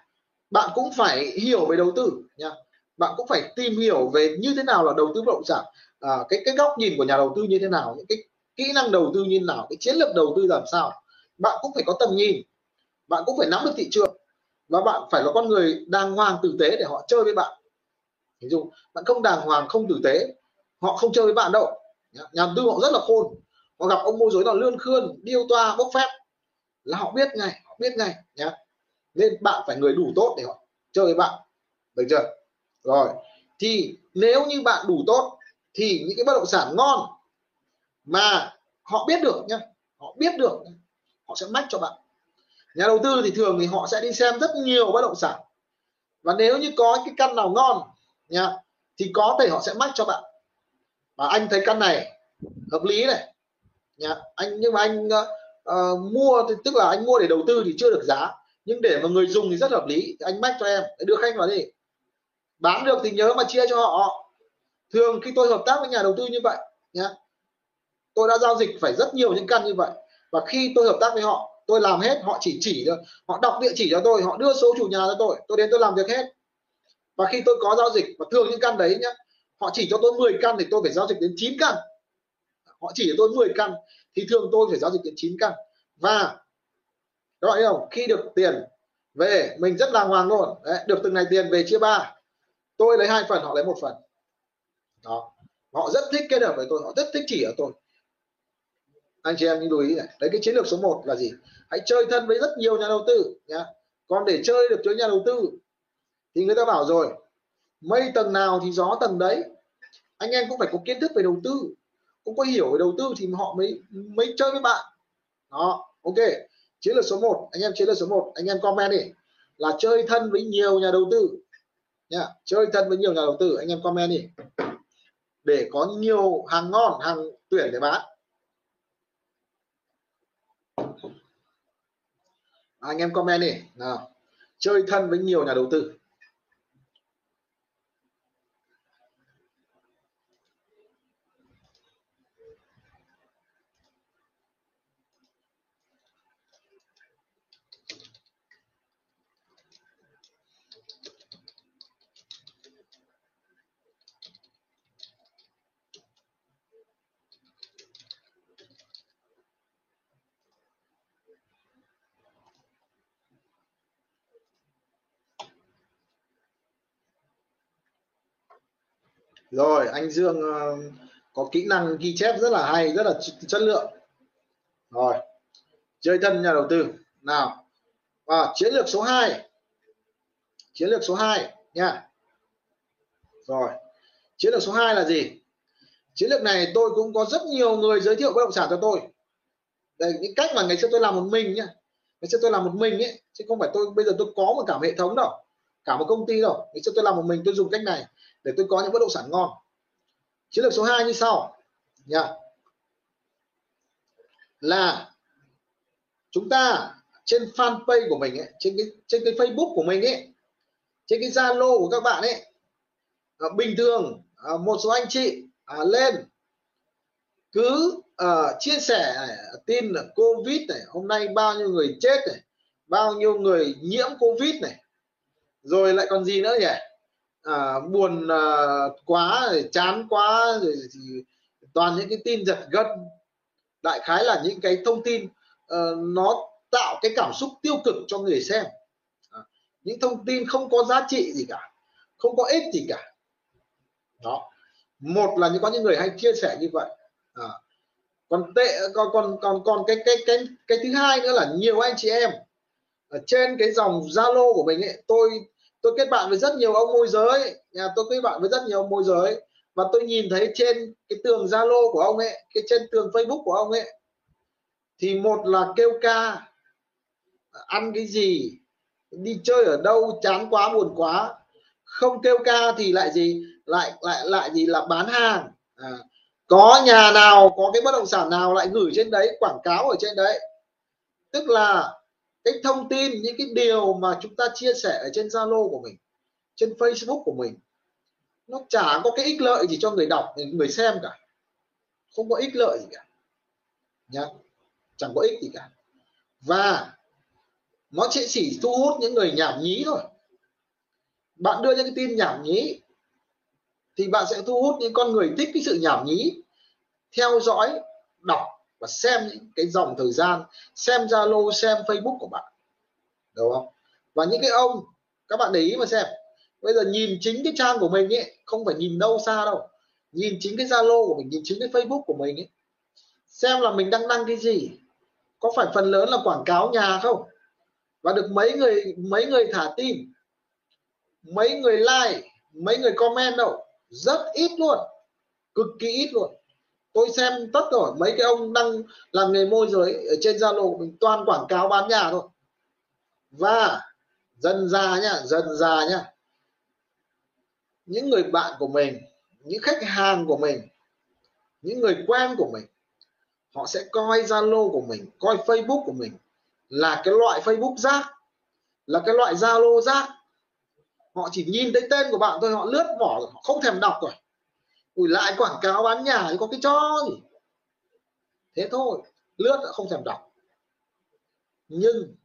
bạn cũng phải hiểu về đầu tư nha. Bạn cũng phải tìm hiểu về như thế nào là đầu tư bất động sản à, cái cái góc nhìn của nhà đầu tư như thế nào những cái kỹ năng đầu tư như thế nào cái chiến lược đầu tư làm sao. Bạn cũng phải có tầm nhìn bạn cũng phải nắm được thị trường và bạn phải là con người đàng hoàng tử tế để họ chơi với bạn. Ví dụ, bạn không đàng hoàng, không tử tế, họ không chơi với bạn đâu. Nhà tư họ rất là khôn. Họ gặp ông môi giới nào lươn khươn, điêu toa, bốc phép là họ biết ngay, họ biết ngay, nhá. Nên bạn phải người đủ tốt để họ chơi với bạn. Được chưa? Rồi, thì nếu như bạn đủ tốt, thì những cái bất động sản ngon mà họ biết được nhá, họ biết được họ sẽ mách cho bạn nhà đầu tư thì thường thì họ sẽ đi xem rất nhiều bất động sản. Và nếu như có cái căn nào ngon nha thì có thể họ sẽ mách cho bạn. Và anh thấy căn này hợp lý này nha anh nhưng mà anh uh, mua thì tức là anh mua để đầu tư thì chưa được giá. Nhưng để mà người dùng thì rất hợp lý anh mách cho em. Đưa khách vào đi. Bán được thì nhớ mà chia cho họ. Thường khi tôi hợp tác với nhà đầu tư như vậy nhá tôi đã giao dịch phải rất nhiều những căn như vậy. Và khi tôi hợp tác với họ tôi làm hết họ chỉ chỉ thôi họ đọc địa chỉ cho tôi họ đưa số chủ nhà cho tôi tôi đến tôi làm việc hết. Và khi tôi có giao dịch và thường những căn đấy nhá họ chỉ cho tôi 10 căn thì tôi phải giao dịch đến 9 căn. Họ chỉ cho tôi 10 căn thì thường tôi phải giao dịch đến 9 căn. Và các bạn hiểu không? Khi được tiền về mình rất đàng hoàng luôn. Đấy, được từng này tiền về chia ba. Tôi lấy hai phần họ lấy một phần. Đó. Họ rất thích kết hợp với tôi họ rất thích chỉ ở tôi anh chị em lưu ý này. Đấy, cái chiến lược số 1 là gì? Hãy chơi thân với rất nhiều nhà đầu tư, nhá. Còn để chơi được với nhà đầu tư thì người ta bảo rồi, mây tầng nào thì gió tầng đấy. Anh em cũng phải có kiến thức về đầu tư, cũng có hiểu về đầu tư thì họ mới mới chơi với bạn. Đó, ok. Chiến lược số 1 anh em, chiến lược số 1 anh em comment đi. Là chơi thân với nhiều nhà đầu tư nha chơi thân với nhiều nhà đầu tư, anh em comment đi. Để có nhiều hàng ngon, hàng tuyển để bán. Anh em comment đi. Nào. Chơi thân với nhiều nhà đầu tư. Rồi, anh Dương ờ, có kỹ năng ghi chép rất là hay, rất là chất lượng. Rồi, chơi thân nhà đầu tư. Nào, và chiến lược số 2 chiến lược số 2 nha. Rồi, chiến lược số 2 là gì? Chiến lược này tôi cũng có rất nhiều người giới thiệu bất động sản cho tôi. Đây những cách mà ngày xưa tôi làm một mình nhá. Ngày xưa tôi làm một mình ấy, chứ không phải tôi, bây giờ tôi có một cả hệ thống đâu cả một công ty đâu. Ngày cho tôi làm một mình tôi dùng cách này để tôi có những bất động sản ngon. Chiến lược số 2 như sau. Nha. Là chúng ta trên fanpage của mình ấy, trên cái trên cái Facebook của mình ấy trên cái Zalo của các bạn ấy à, bình thường à, một số anh chị à, lên cứ uh, chia sẻ này, tin là covid này hôm nay bao nhiêu người chết này bao nhiêu người nhiễm covid này rồi lại còn gì nữa nhỉ? À, buồn à, quá rồi chán quá rồi thì toàn những cái tin giật gân. Đại khái là những cái thông tin uh, nó tạo cái cảm xúc tiêu cực cho người xem. À, những thông tin không có giá trị gì cả không có ích gì cả. Đó. Một là những có những người hay chia sẻ như vậy. À, còn tệ còn còn còn còn cái cái cái cái thứ hai nữa là nhiều anh chị em ở trên cái dòng zalo của mình ấy tôi tôi kết bạn với rất nhiều ông môi giới. Nhà tôi kết bạn với rất nhiều ông môi giới. Và tôi nhìn thấy trên cái tường zalo của ông ấy cái trên tường facebook của ông ấy thì một là kêu ca ăn cái gì đi chơi ở đâu chán quá buồn quá. Không kêu ca thì lại gì? Lại lại lại gì là bán hàng. À, có nhà nào có cái bất động sản nào lại gửi trên đấy quảng cáo ở trên đấy. Tức là cái thông tin, những cái điều mà chúng ta chia sẻ ở trên zalo của mình, trên facebook của mình, nó chả có cái ích lợi gì cho người đọc, người xem cả. Không có ích lợi gì cả. Nhá, chẳng có ích gì cả. Và nó sẽ chỉ thu hút những người nhảm nhí thôi. Bạn đưa những cái tin nhảm nhí, thì bạn sẽ thu hút những con người thích cái sự nhảm nhí, theo dõi, đọc và xem những cái dòng thời gian, xem zalo, xem facebook của bạn. Đúng không? Và những cái ông, các bạn để ý mà xem. Bây giờ nhìn chính cái trang của mình ấy, không phải nhìn đâu xa đâu. Nhìn chính cái zalo của mình, nhìn chính cái facebook của mình ấy. Xem là mình đang đăng cái gì. Có phải phần lớn là quảng cáo nhà không? Và được mấy người mấy người thả tim mấy người like, mấy người comment đâu. Rất ít luôn. Cực kỳ ít luôn tôi xem tất rồi mấy cái ông đang làm nghề môi giới ở trên zalo mình toàn quảng cáo bán nhà thôi. Và dần ra nhá dần ra nhá những người bạn của mình, những khách hàng của mình, những người quen của mình, họ sẽ coi zalo của mình, coi facebook của mình là cái loại facebook rác, là cái loại zalo rác. Họ chỉ nhìn thấy tên của bạn thôi, họ lướt bỏ họ không thèm đọc rồi ủi lại quảng cáo bán nhà thì có cái cho gì? Thế thôi, lướt không thèm đọc. Nhưng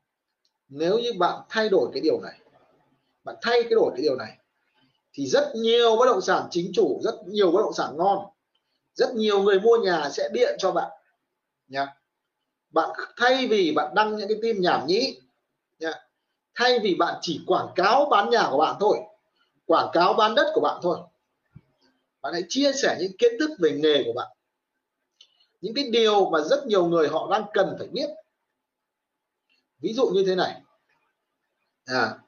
nếu như bạn thay đổi cái điều này, bạn thay cái đổi cái điều này, thì rất nhiều bất động sản chính chủ, rất nhiều bất động sản ngon, rất nhiều người mua nhà sẽ điện cho bạn nha bạn thay vì bạn đăng những cái tin nhảm nhí nha thay vì bạn chỉ quảng cáo bán nhà của bạn thôi, quảng cáo bán đất của bạn thôi bạn hãy chia sẻ những kiến thức về nghề của bạn. Những cái điều mà rất nhiều người họ đang cần phải biết. Ví dụ như thế này. À,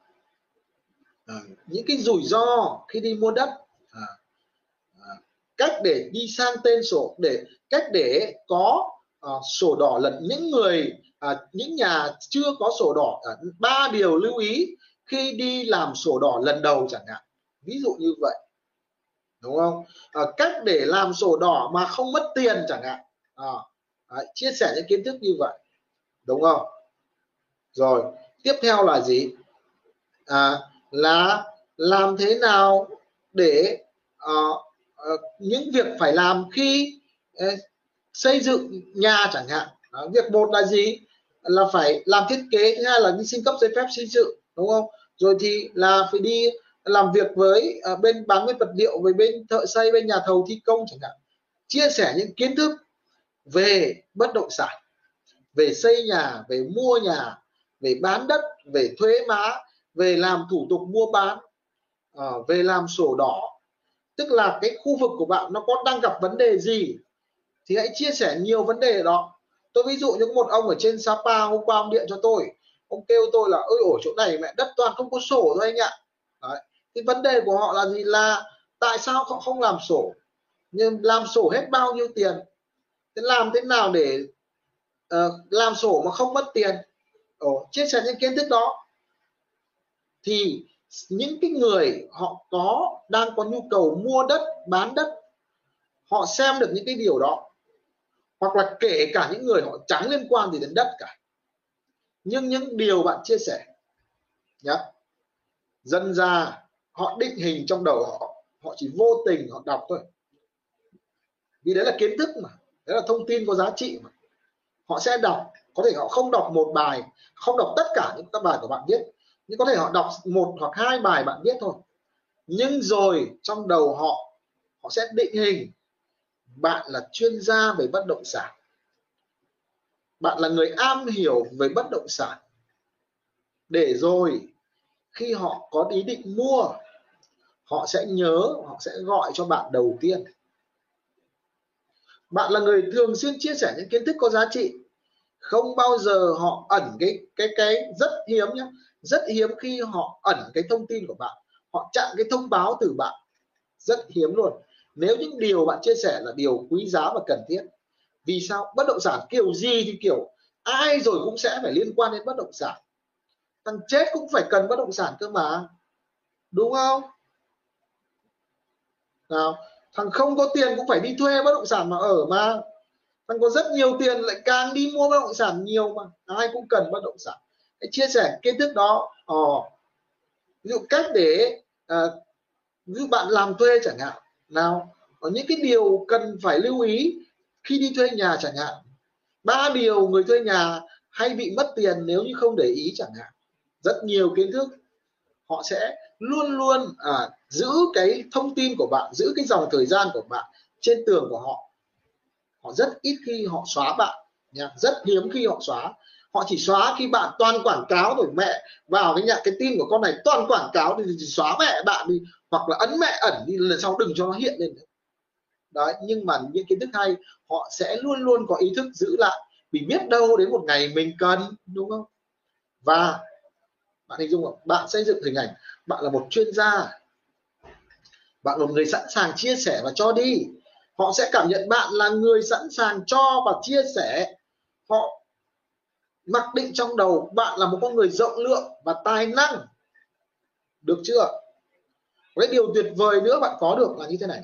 à những cái rủi ro khi đi mua đất. À, à, cách để đi sang tên sổ để cách để có à, sổ đỏ lần những người à, những nhà chưa có sổ đỏ à, ba điều lưu ý khi đi làm sổ đỏ lần đầu chẳng hạn. Ví dụ như vậy đúng không? À, cách để làm sổ đỏ mà không mất tiền chẳng hạn. À, à, chia sẻ những kiến thức như vậy. Đúng không? Rồi tiếp theo là gì? À, là làm thế nào để à, à, những việc phải làm khi uh, xây dựng nhà chẳng hạn. À, việc một là gì? Là phải làm thiết kế thứ hai là đi xin cấp giấy phép xây dựng đúng không? Rồi thì là phải đi làm việc với à, bên bán nguyên vật liệu với bên thợ xây bên nhà thầu thi công chẳng hạn chia sẻ những kiến thức về bất động sản về xây nhà về mua nhà về bán đất về thuế má về làm thủ tục mua bán à, về làm sổ đỏ. Tức là cái khu vực của bạn nó có đang gặp vấn đề gì thì hãy chia sẻ nhiều vấn đề đó. Tôi ví dụ như một ông ở trên Sapa hôm qua ông điện cho tôi ông kêu tôi là ơi ở chỗ này mẹ đất toàn không có sổ thôi anh ạ. Đấy thì vấn đề của họ là gì? Là tại sao họ không làm sổ? Nhưng làm sổ hết bao nhiêu tiền? Thế làm thế nào để uh, làm sổ mà không mất tiền? Ồ, chia sẻ những kiến thức đó. Thì những cái người họ có đang có nhu cầu mua đất bán đất họ xem được những cái điều đó. Hoặc là kể cả những người họ chẳng liên quan gì đến đất cả. Nhưng những điều bạn chia sẻ nhá. Dân ra họ định hình trong đầu họ họ chỉ vô tình họ đọc thôi. Vì đấy là kiến thức mà, đấy là thông tin có giá trị mà. họ sẽ đọc, có thể họ không đọc một bài, không đọc tất cả những các bài của bạn viết nhưng có thể họ đọc một hoặc hai bài bạn viết thôi. Nhưng rồi trong đầu họ họ sẽ định hình, bạn là chuyên gia về bất động sản. Bạn là người am hiểu về bất động sản. Để rồi khi họ có ý định mua, họ sẽ nhớ, họ sẽ gọi cho bạn đầu tiên. Bạn là người thường xuyên chia sẻ những kiến thức có giá trị. Không bao giờ họ ẩn cái cái cái rất hiếm nhé rất hiếm khi họ ẩn cái thông tin của bạn. Họ chặn cái thông báo từ bạn. Rất hiếm luôn. Nếu những điều bạn chia sẻ là điều quý giá và cần thiết, vì sao? Bất động sản kiểu gì thì kiểu ai rồi cũng sẽ phải liên quan đến bất động sản thằng chết cũng phải cần bất động sản cơ mà. Đúng không? Nào thằng không có tiền cũng phải đi thuê bất động sản mà ở mà. Thằng có rất nhiều tiền lại càng đi mua bất động sản nhiều mà. Ai cũng cần bất động sản. Hãy chia sẻ kiến thức đó. Ờ, ví dụ cách để à, ví dụ bạn làm thuê chẳng hạn. Nào có những cái điều cần phải lưu ý khi đi thuê nhà chẳng hạn. Ba điều người thuê nhà hay bị mất tiền nếu như không để ý chẳng hạn rất nhiều kiến thức. Họ sẽ luôn luôn à, giữ cái thông tin của bạn giữ cái dòng thời gian của bạn trên tường của họ. Họ rất ít khi họ xóa bạn nha. Rất hiếm khi họ xóa. Họ chỉ xóa khi bạn toàn quảng cáo rồi mẹ vào cái nhà cái tin của con này toàn quảng cáo thì xóa mẹ bạn đi hoặc là ấn mẹ ẩn đi lần sau đừng cho nó hiện lên nữa. đấy nhưng mà những kiến thức hay họ sẽ luôn luôn có ý thức giữ lại. Vì biết đâu đến một ngày mình cần đúng không? Và bạn hình dung không? Bạn xây dựng hình ảnh. Bạn là một chuyên gia. Bạn là một người sẵn sàng chia sẻ và cho đi. Họ sẽ cảm nhận bạn là người sẵn sàng cho và chia sẻ. Họ mặc định trong đầu bạn là một con người rộng lượng và tài năng. Được chưa? Cái điều tuyệt vời nữa bạn có được là như thế này.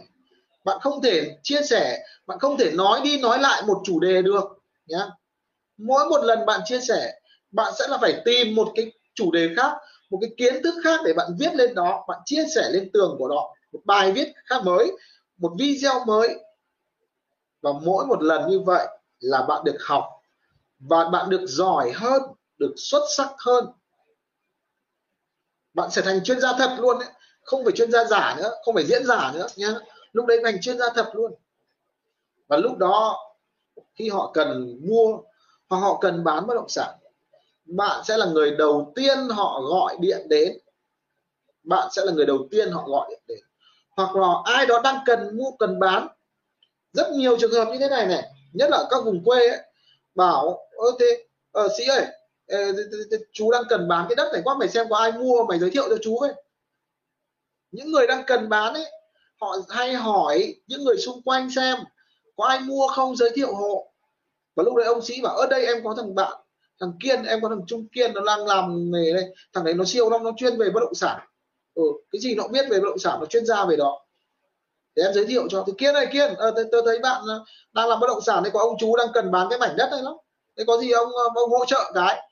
Bạn không thể chia sẻ, bạn không thể nói đi nói lại một chủ đề được, nhá. Mỗi một lần bạn chia sẻ, bạn sẽ là phải tìm một cái chủ đề khác, một cái kiến thức khác để bạn viết lên đó, bạn chia sẻ lên tường của đó, một bài viết khác mới, một video mới. Và mỗi một lần như vậy là bạn được học và bạn được giỏi hơn, được xuất sắc hơn. Bạn sẽ thành chuyên gia thật luôn đấy không phải chuyên gia giả nữa, không phải diễn giả nữa nhá. Lúc đấy thành chuyên gia thật luôn. Và lúc đó khi họ cần mua hoặc họ cần bán bất động sản bạn sẽ là người đầu tiên họ gọi điện đến. Bạn sẽ là người đầu tiên họ gọi điện đến. Hoặc là ai đó đang cần mua cần bán. Rất nhiều trường hợp như thế này này. Nhất là các vùng quê ấy, bảo ơ thế ờ, sĩ ơi ờ, chú đang cần bán cái đất này quá mày xem có ai mua mày giới thiệu cho chú với. Những người đang cần bán ấy họ hay hỏi những người xung quanh xem có ai mua không giới thiệu hộ. Và lúc đấy ông sĩ bảo ở đây em có thằng bạn thằng kiên em có thằng trung kiên nó đang làm nghề đây. Thằng đấy nó siêu lắm nó chuyên về bất động sản. Ừ, cái gì nó biết về bất động sản nó chuyên gia về đó. Để em giới thiệu cho. Thì kiên này kiên ờ, à, tôi thấy bạn ờ, đang làm bất động sản đấy có ông chú đang cần bán cái mảnh đất này lắm. Thế có gì ông ờ, ông hỗ trợ cái?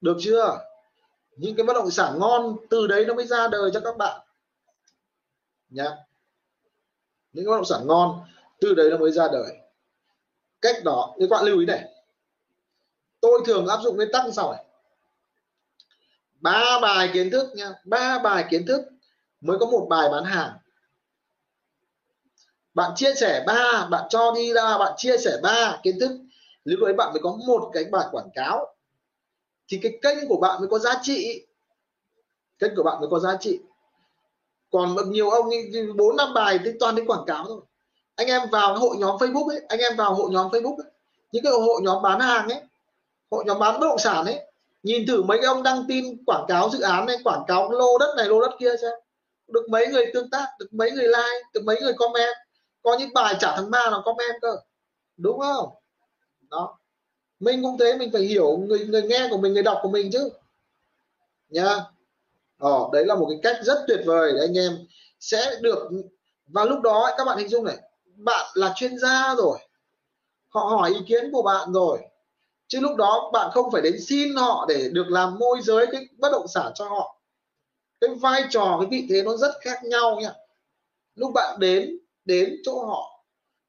Được chưa? Những cái bất động sản ngon từ đấy nó mới ra đời cho các bạn. Nhá. Những bất động sản ngon từ đấy nó mới ra đời. Cách đó thì các bạn lưu ý này tôi thường áp dụng nguyên tắc sau này. Ba bài kiến thức nha. Ba bài kiến thức mới có một bài bán hàng. Bạn chia sẻ ba bạn cho đi ra bạn chia sẻ ba kiến thức. Lúc đấy bạn mới có một cái bài quảng cáo. Thì cái kênh của bạn mới có giá trị. Kênh của bạn mới có giá trị. Còn nhiều ông bốn năm bài thì toàn đến quảng cáo thôi. Anh em vào hội nhóm Facebook ấy anh em vào hội nhóm Facebook ấy, những cái hội nhóm bán hàng ấy hội nhóm bán bất động sản ấy nhìn thử mấy cái ông đăng tin quảng cáo dự án này quảng cáo lô đất này lô đất kia xem. Được mấy người tương tác được mấy người like được mấy người comment. Có những bài trả thằng ma nào comment cơ. Đúng không? Đó. Mình cũng thế mình phải hiểu người người nghe của mình người đọc của mình chứ. Nha ờ, đấy là một cái cách rất tuyệt vời để anh em sẽ được và lúc đó các bạn hình dung này bạn là chuyên gia rồi. Họ hỏi ý kiến của bạn rồi chứ lúc đó bạn không phải đến xin họ để được làm môi giới cái bất động sản cho họ. Cái vai trò, cái vị thế nó rất khác nhau nha. Lúc bạn đến đến chỗ họ,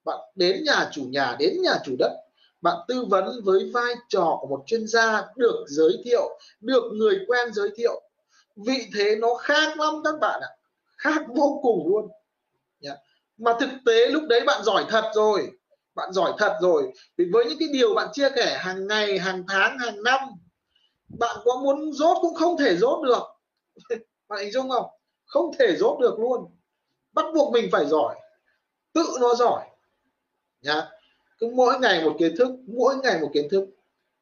bạn đến nhà chủ nhà, đến nhà chủ đất, bạn tư vấn với vai trò của một chuyên gia được giới thiệu, được người quen giới thiệu. Vị thế nó khác lắm các bạn ạ. Khác vô cùng luôn. Mà thực tế lúc đấy bạn giỏi thật rồi bạn giỏi thật rồi. Vì với những cái điều bạn chia sẻ hàng ngày, hàng tháng, hàng năm, bạn có muốn rốt cũng không thể rốt được. Bạn hình dung không? Không thể rốt được luôn. Bắt buộc mình phải giỏi. Tự nó giỏi. Nhá. Cứ mỗi ngày một kiến thức, mỗi ngày một kiến thức.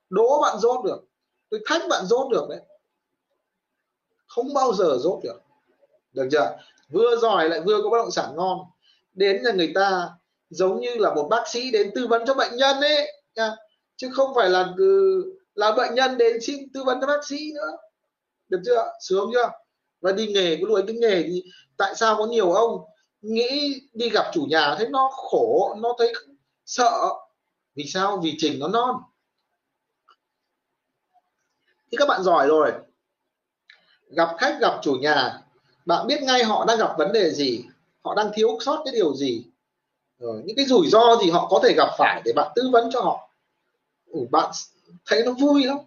Đố bạn rốt được. Tôi thách bạn rốt được đấy. Không bao giờ rốt được. Được chưa? Vừa giỏi lại vừa có bất động sản ngon. Đến nhà người ta giống như là một bác sĩ đến tư vấn cho bệnh nhân ấy, nha. Chứ không phải là ừ, là bệnh nhân đến xin tư vấn cho bác sĩ nữa. Được chưa? Sướng chưa? Và đi nghề, cái đuổi cái nghề thì tại sao có nhiều ông nghĩ đi gặp chủ nhà thấy nó khổ, nó thấy sợ? Vì sao? Vì trình nó non. Thì các bạn giỏi rồi. Gặp khách, gặp chủ nhà, bạn biết ngay họ đang gặp vấn đề gì, họ đang thiếu sót cái điều gì rồi những cái rủi ro gì họ có thể gặp phải để bạn tư vấn cho họ? Ủa, bạn thấy nó vui lắm.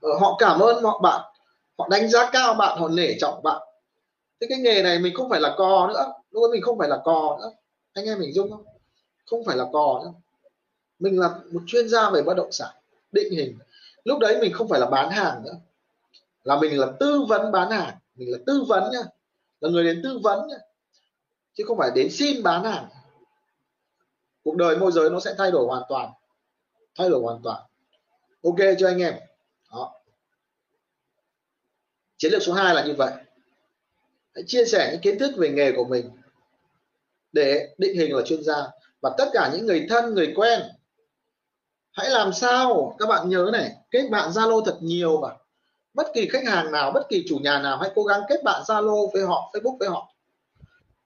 Ờ, họ cảm ơn họ bạn họ đánh giá cao bạn họ nể trọng bạn. Thế cái nghề này mình không phải là cò nữa. Lúc mình không phải là cò nữa. Anh em mình dung không? Không phải là cò nữa. Mình là một chuyên gia về bất động sản định hình. Lúc đấy mình không phải là bán hàng nữa. Là mình là tư vấn bán hàng. Mình là tư vấn nhá, là người đến tư vấn nhá. Chứ không phải đến xin bán hàng cuộc đời môi giới nó sẽ thay đổi hoàn toàn. Thay đổi hoàn toàn. Ok cho anh em. Đó. Chiến lược số 2 là như vậy. Hãy chia sẻ những kiến thức về nghề của mình để định hình là chuyên gia và tất cả những người thân, người quen. Hãy làm sao? Các bạn nhớ này, kết bạn zalo thật nhiều mà. Bất kỳ khách hàng nào, bất kỳ chủ nhà nào, hãy cố gắng kết bạn zalo với họ, facebook với họ.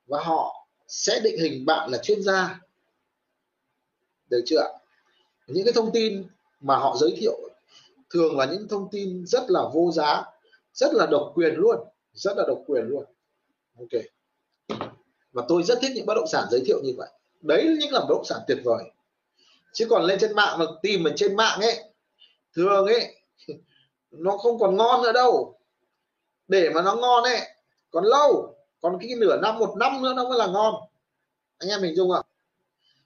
Và họ sẽ định hình bạn là chuyên gia được chưa ạ? những cái thông tin mà họ giới thiệu thường là những thông tin rất là vô giá, rất là độc quyền luôn, rất là độc quyền luôn. Ok. Và tôi rất thích những bất động sản giới thiệu như vậy. Đấy là những là bất động sản tuyệt vời. Chứ còn lên trên mạng mà tìm ở trên mạng ấy, thường ấy, nó không còn ngon nữa đâu. Để mà nó ngon ấy, còn lâu, còn cái nửa năm, một năm nữa nó mới là ngon. Anh em mình dung ạ?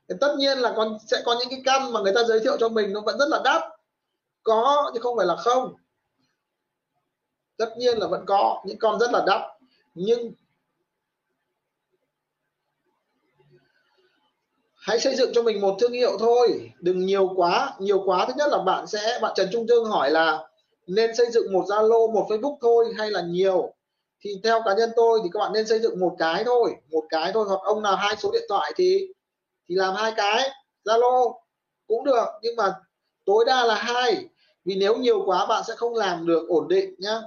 Thì tất nhiên là còn sẽ có những cái căn mà người ta giới thiệu cho mình nó vẫn rất là đắt. Có chứ không phải là không. Tất nhiên là vẫn có, những con rất là đắt. Nhưng hãy xây dựng cho mình một thương hiệu thôi. Đừng nhiều quá nhiều quá. Thứ nhất là bạn sẽ, bạn Trần Trung Dương hỏi là nên xây dựng một Zalo, một Facebook thôi hay là nhiều? Thì theo cá nhân tôi thì các bạn nên xây dựng một cái thôi, một cái thôi. Hoặc ông nào hai số điện thoại thì thì làm hai cái Zalo cũng được nhưng mà tối đa là hai. Vì nếu nhiều quá bạn sẽ không làm được ổn định nhá.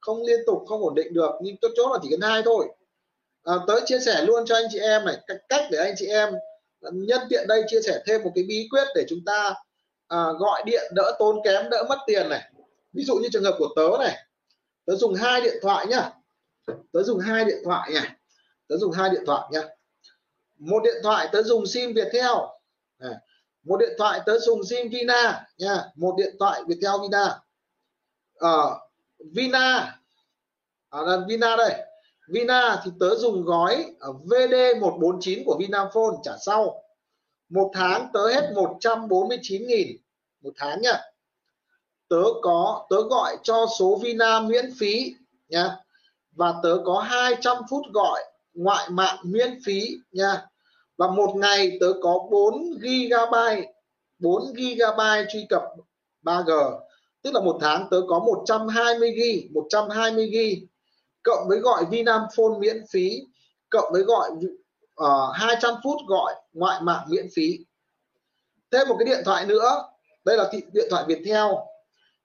Không liên tục không ổn định được nhưng tốt chốt là chỉ cần hai thôi. À, tới chia sẻ luôn cho anh chị em này cách để anh chị em nhân tiện đây chia sẻ thêm một cái bí quyết để chúng ta à, gọi điện đỡ tốn kém đỡ mất tiền này. Ví dụ như trường hợp của tớ này tớ dùng hai điện thoại nhá. Tớ dùng hai điện thoại nhá tớ dùng hai điện thoại nhá một điện thoại tớ dùng sim Viettel. Một điện thoại tớ dùng sim Vina nha một điện thoại Viettel Vina. Ở uh, Vina. À, là Vina đây. Vina thì tớ dùng gói ở VD 149 của Vinaphone trả sau. Một tháng tớ hết 149.000 một tháng nha, tớ có tớ gọi cho số Vina miễn phí nha. Và tớ có 200 phút gọi ngoại mạng miễn phí nha. Và một ngày tớ có 4 GB 4 GB truy cập 3G tức là một tháng tớ có 120 GB 120 GB cộng với gọi Vinaphone miễn phí cộng với gọi ờ, uh, 200 phút gọi ngoại mạng miễn phí. Thêm một cái điện thoại nữa đây là thị, điện thoại Viettel.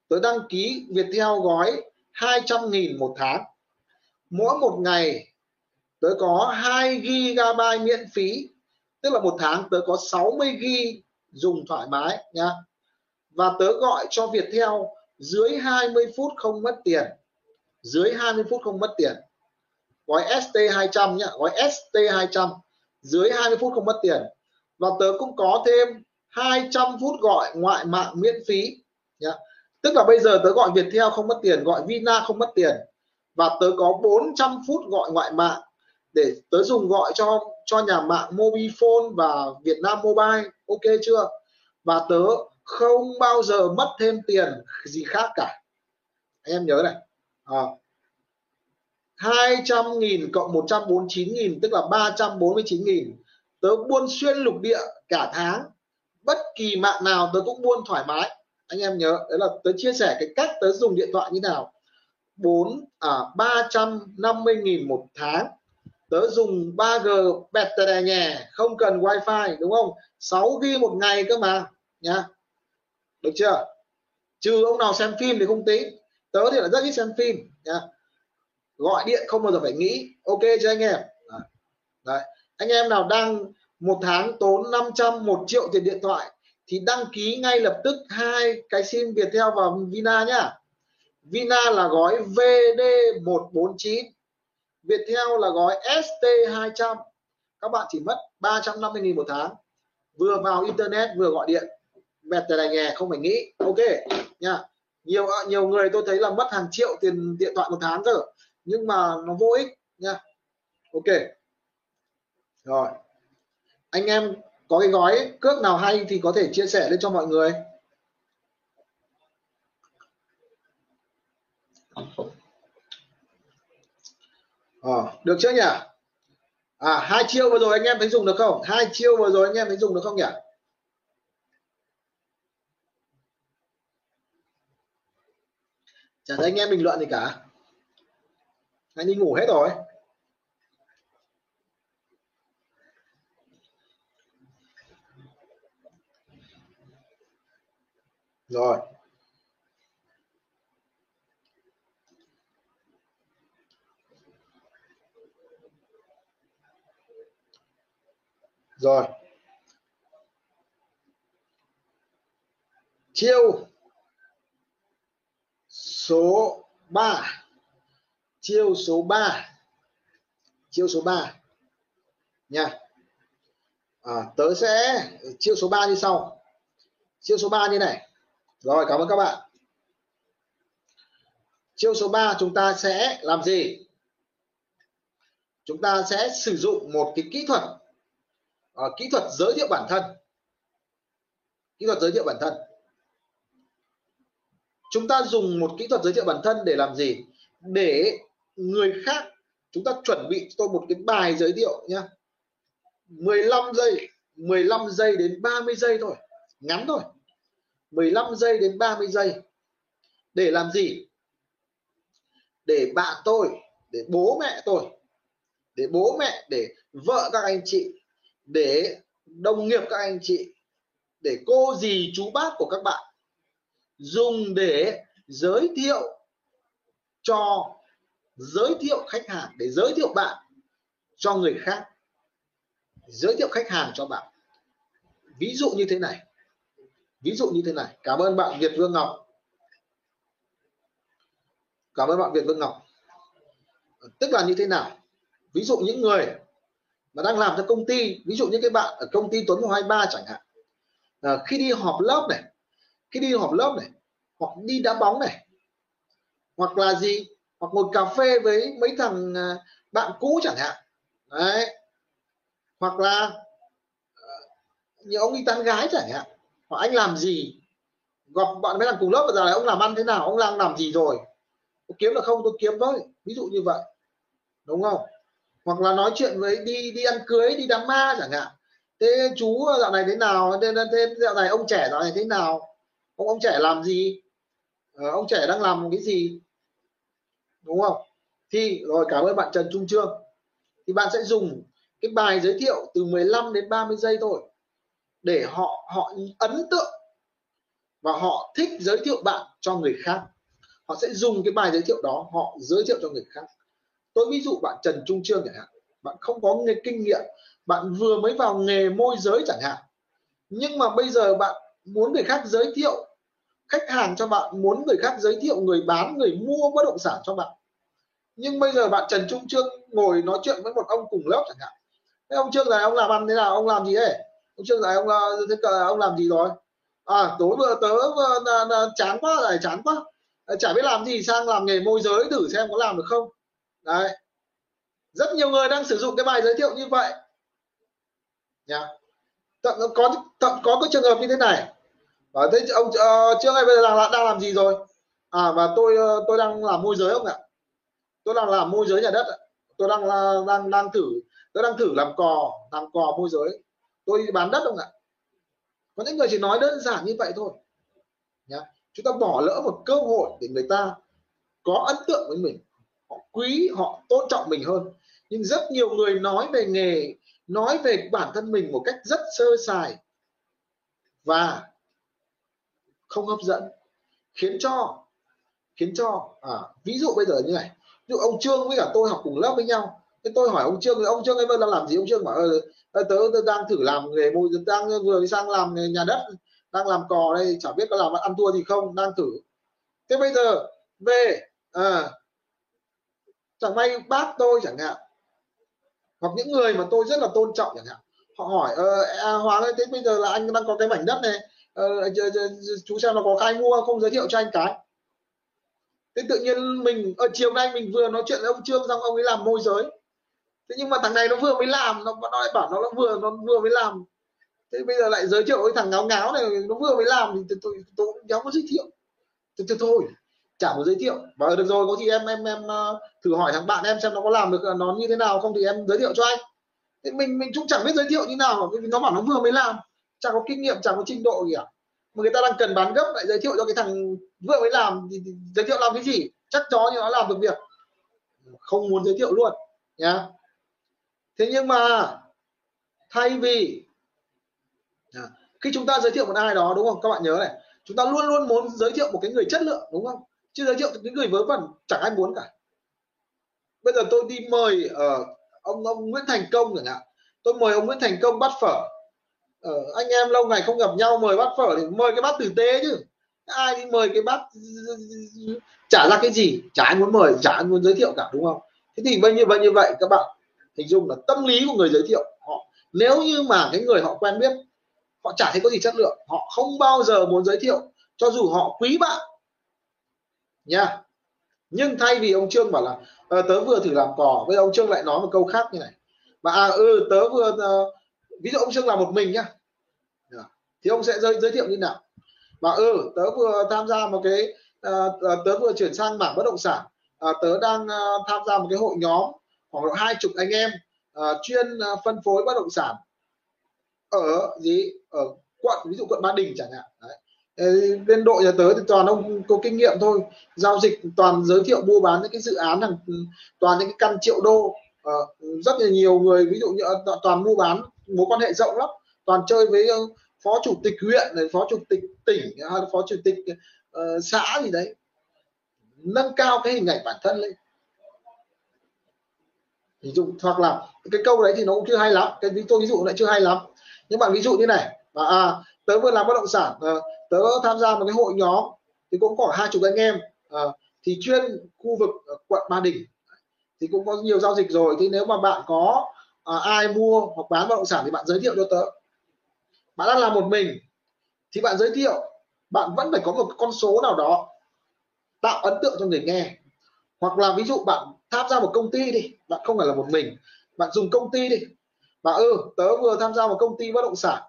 Tớ đăng ký Viettel gói 200.000 một tháng. Mỗi một ngày tớ có 2 GB miễn phí, tức là một tháng tớ có 60 GB dùng thoải mái nhá và tớ gọi cho Viettel, dưới 20 phút không mất tiền. Dưới 20 phút không mất tiền. Gói ST200 nhá, gói ST200 dưới 20 phút không mất tiền. Và tớ cũng có thêm 200 phút gọi ngoại mạng miễn phí nhá. tức là bây giờ tớ gọi Viettel không mất tiền, gọi Vina không mất tiền. Và tớ có 400 phút gọi ngoại mạng để tớ dùng gọi cho cho nhà mạng Mobifone và việt nam Mobile ok chưa? Và tớ không bao giờ mất thêm tiền gì khác cả. Anh em nhớ này. À, 200 nghìn cộng 149 nghìn tức là 349 nghìn. Tớ buôn xuyên lục địa cả tháng. Bất kỳ mạng nào tớ cũng buôn thoải mái. Anh em nhớ đấy là tớ chia sẻ cái cách tớ dùng điện thoại như nào. 4 à 350 nghìn một tháng tớ dùng 3G bẹt tè nhẹ không cần wifi, đúng không? 6 g một ngày cơ mà, nhá. Được chưa? Trừ ông nào xem phim thì không tính. Tớ thì là rất ít xem phim, nhá. Gọi điện không bao giờ phải nghĩ. Ok cho anh em? Đấy. anh em nào đang một tháng tốn 500 một triệu tiền điện thoại thì đăng ký ngay lập tức hai cái sim Viettel và Vina nhá. Vina là gói VD149 Viettel là gói ST200 các bạn chỉ mất 350.000 một tháng. Vừa vào internet, vừa gọi điện. Mệt tài nghề không phải nghĩ. Ok, nha. Nhiều nhiều người tôi thấy là mất hàng triệu tiền điện thoại một tháng cơ. Nhưng mà nó vô ích, nha. Ok. Rồi. Anh em có cái gói cước nào hay thì có thể chia sẻ lên cho mọi người. À, được chưa nhỉ? À hai chiêu vừa rồi anh em thấy dùng được không? Hai chiêu vừa rồi anh em thấy dùng được không nhỉ? Chả thấy anh em bình luận gì cả. Anh đi ngủ hết rồi. Rồi. Rồi. Chiêu số 3 chiêu số 3 chiêu số 3 nha. À, tớ sẽ chiêu số 3 như sau. Chiêu số 3 như này. Rồi cảm ơn các bạn. Chiêu số 3 chúng ta sẽ làm gì? Chúng ta sẽ sử dụng một cái kỹ thuật à, kỹ thuật giới thiệu bản thân. Kỹ thuật giới thiệu bản thân. Chúng ta dùng một kỹ thuật giới thiệu bản thân để làm gì? Để người khác chúng ta chuẩn bị cho tôi một cái bài giới thiệu nhá. 15 giây 15 giây đến 30 giây thôi. Ngắn thôi. 15 giây đến 30 giây. Để làm gì? Để bạn tôi để bố mẹ tôi để bố mẹ để vợ các anh chị để đồng nghiệp các anh chị, để cô dì chú bác của các bạn, dùng để giới thiệu cho, giới thiệu khách hàng, để giới thiệu bạn cho người khác. Giới thiệu khách hàng cho bạn. Ví dụ như thế này. Ví dụ như thế này. Cảm ơn bạn Việt Vương Ngọc. Cảm ơn bạn Việt Vương Ngọc. Tức là như thế nào? Ví dụ những người mà đang làm cho công ty ví dụ như cái bạn ở công ty Tuấn 23 chẳng hạn. À, khi đi họp lớp này khi đi họp lớp này hoặc đi đá bóng này hoặc là gì hoặc ngồi cà phê với mấy thằng ờ, bạn cũ chẳng hạn. Đấy. Hoặc là ờ, như ông đi tán gái chẳng hạn hoặc anh làm gì gặp bạn mấy thằng cùng lớp bây giờ này ông làm ăn thế nào ông đang làm gì rồi? Tôi kiếm được không tôi kiếm thôi. Ví dụ như vậy. Đúng không? Hoặc là nói chuyện với đi đi ăn cưới đi đám ma chẳng hạn. Thế chú dạo này thế nào? Thế, thế dạo này ông trẻ dạo này thế nào? Ông ông trẻ làm gì? Ờ, ông trẻ đang làm cái gì? Đúng không? Thì rồi cảm ơn bạn Trần Trung Trương. Thì bạn sẽ dùng cái bài giới thiệu từ 15 đến 30 giây thôi để họ họ ấn tượng và họ thích giới thiệu bạn cho người khác. Họ sẽ dùng cái bài giới thiệu đó họ giới thiệu cho người khác tôi ví dụ bạn Trần Trung Trương chẳng hạn bạn không có nghề kinh nghiệm bạn vừa mới vào nghề môi giới chẳng hạn. Nhưng mà bây giờ bạn muốn người khác giới thiệu khách hàng cho bạn muốn người khác giới thiệu người bán người mua bất động sản cho bạn. Nhưng bây giờ bạn Trần Trung Trương ngồi nói chuyện với một ông cùng lớp chẳng hạn. Thế ông Trương này ông làm ăn thế nào? Ông làm gì đấy ông trương này ông ờ, thế cờ ông làm gì rồi? À tối vừa tớ vừa, chán quá lại chán quá. Chả biết làm gì sang làm nghề môi giới thử xem có làm được không đấy. Rất nhiều người đang sử dụng cái bài giới thiệu như vậy. Nha. Tận có tận có cái trường hợp như thế này. Và thế ông uh, trương ơi bây giờ đang, đang làm gì rồi? À và tôi uh, tôi đang làm môi giới không ạ. Tôi đang làm môi giới nhà đất tôi đang đang đang thử tôi đang thử làm cò làm cò môi giới. Tôi bán đất không ạ. Có những người chỉ nói đơn giản như vậy thôi. Nhá chúng ta bỏ lỡ một cơ hội để người ta có ấn tượng với mình họ quý họ tôn trọng mình hơn. Nhưng rất nhiều người nói về nghề nói về bản thân mình một cách rất sơ sài và không hấp dẫn khiến cho khiến cho à, ví dụ bây giờ như này ví dụ ông trương với cả tôi học cùng lớp với nhau thế tôi hỏi ông trương ông trương ấy đang làm gì? Ông trương bảo ờ, ờ, tớ, tớ đang thử làm nghề môi đang vừa sang làm nhà đất đang làm cò đây chả biết có làm ăn thua gì không đang thử. Thế bây giờ về à, chẳng may bác tôi chẳng hạn. Hoặc những người mà tôi rất là tôn trọng chẳng hạn. Họ hỏi ờ, à, Hoàng ơi thế bây giờ là anh đang có cái mảnh đất này. Ờ, chú xem là có ai mua không giới thiệu cho anh cái. Thế tự nhiên mình ở chiều nay mình vừa nói chuyện với ông Trương xong ông ấy làm môi giới. Thế nhưng mà thằng này nó vừa mới làm nó nó lại bảo nó, nó vừa nó vừa mới làm. Thế bây giờ lại giới thiệu với thằng ngáo ngáo này nó vừa mới làm thì tôi tôi, tôi cũng có giới thiệu. Tôi, tôi thôi chả muốn giới thiệu. Và được rồi có gì em em em ờ, thử hỏi thằng bạn em xem nó có làm được ờ, nó như thế nào. Không thì em giới thiệu cho anh. Thế mình mình cũng chẳng biết giới thiệu như nào vì nó bảo nó vừa mới làm. Chẳng có kinh nghiệm chẳng có trình độ gì cả. Mà người ta đang cần bán gấp lại giới thiệu cho cái thằng vừa mới làm thì, thì giới thiệu làm cái gì? Chắc chó như nó làm được việc. Không muốn giới thiệu luôn nhá. Thế nhưng mà thay vì à, khi chúng ta giới thiệu một ai đó đúng không? Các bạn nhớ này. Chúng ta luôn luôn muốn giới thiệu một cái người chất lượng đúng không? Chứ giới thiệu những người vớ vẩn chẳng ai muốn cả. Bây giờ tôi đi mời uh, ông ông Nguyễn Thành Công chẳng hạn. Tôi mời ông Nguyễn Thành Công bắt phở. Uh, anh em lâu ngày không gặp nhau mời bắt phở thì mời cái bát tử tế chứ. Ai đi mời cái bát trả ra cái gì chả ai muốn mời chả ai muốn giới thiệu cả đúng không? Thế thì bao nhiêu bao nhiêu vậy các bạn? Hình dung là tâm lý của người giới thiệu họ nếu như mà cái người họ quen biết họ chả thấy có gì chất lượng họ không bao giờ muốn giới thiệu. Cho dù họ quý bạn nha. Nhưng thay vì ông trương bảo là à, tớ vừa thử làm cỏ, với ông trương lại nói một câu khác như này. Mà à ừ tớ vừa uh, ví dụ ông trương làm một mình nhá. Thì ông sẽ giới, giới thiệu như nào? Mà ừ tớ vừa tham gia một cái uh, tớ vừa chuyển sang mảng bất động sản. Uh, tớ đang uh, tham gia một cái hội nhóm khoảng độ hai chục anh em uh, chuyên uh, phân phối bất động sản ở gì? Ở quận ví dụ quận Ba Đình chẳng hạn. Đấy bên đội nhà tớ thì toàn ông có kinh nghiệm thôi. Giao dịch toàn giới thiệu mua bán những cái dự án hàng toàn những cái căn triệu đô. À, rất là nhiều người ví dụ như ờ, toàn mua bán mối quan hệ rộng lắm. Toàn chơi với ờ, phó chủ tịch huyện này phó chủ tịch tỉnh hay phó chủ tịch uh, xã gì đấy. Nâng cao cái hình ảnh bản thân lên. Ví dụ hoặc là cái câu đấy thì nó cũng chưa hay lắm. Cái ví tôi ví dụ lại chưa hay lắm. Nhưng bạn ví dụ như này mà à, tớ vừa làm bất động sản à, tớ tham gia một cái hội nhóm thì cũng có hai chục anh em à, thì chuyên khu vực ờ, quận Ba Đình. Thì cũng có nhiều giao dịch rồi thì nếu mà bạn có à, ai mua hoặc bán bất động sản thì bạn giới thiệu cho tớ. Bạn đang làm một mình thì bạn giới thiệu bạn vẫn phải có một con số nào đó tạo ấn tượng cho người nghe. Hoặc là ví dụ bạn tham gia một công ty đi bạn không phải là một mình bạn dùng công ty đi. Và ừ tớ vừa tham gia một công ty bất động sản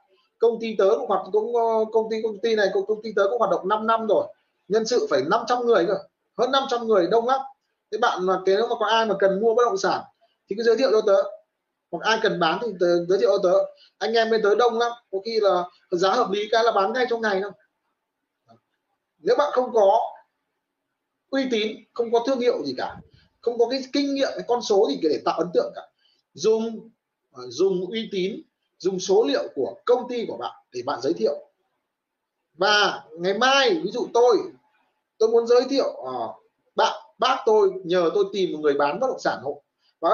công ty tớ cũng hoạt cũng ờ, công ty công ty này công ty tớ cũng hoạt động 5 năm rồi. Nhân sự phải 500 người cơ. Hơn 500 người đông lắm. Thế bạn mà cái nếu mà có ai mà cần mua bất động sản thì cứ giới thiệu cho tớ. Hoặc ai cần bán thì tớ, giới thiệu cho tớ. Anh em bên tớ đông lắm. Có khi là giá hợp lý cái là bán ngay trong ngày thôi. Nếu bạn không có uy tín không có thương hiệu gì cả không có cái kinh nghiệm cái con số gì để tạo ấn tượng cả. Dùng ờ, dùng uy tín dùng số liệu của công ty của bạn để bạn giới thiệu. Và ngày mai ví dụ tôi tôi muốn giới thiệu uh, bạn bác tôi nhờ tôi tìm một người bán bất động sản hộ. Và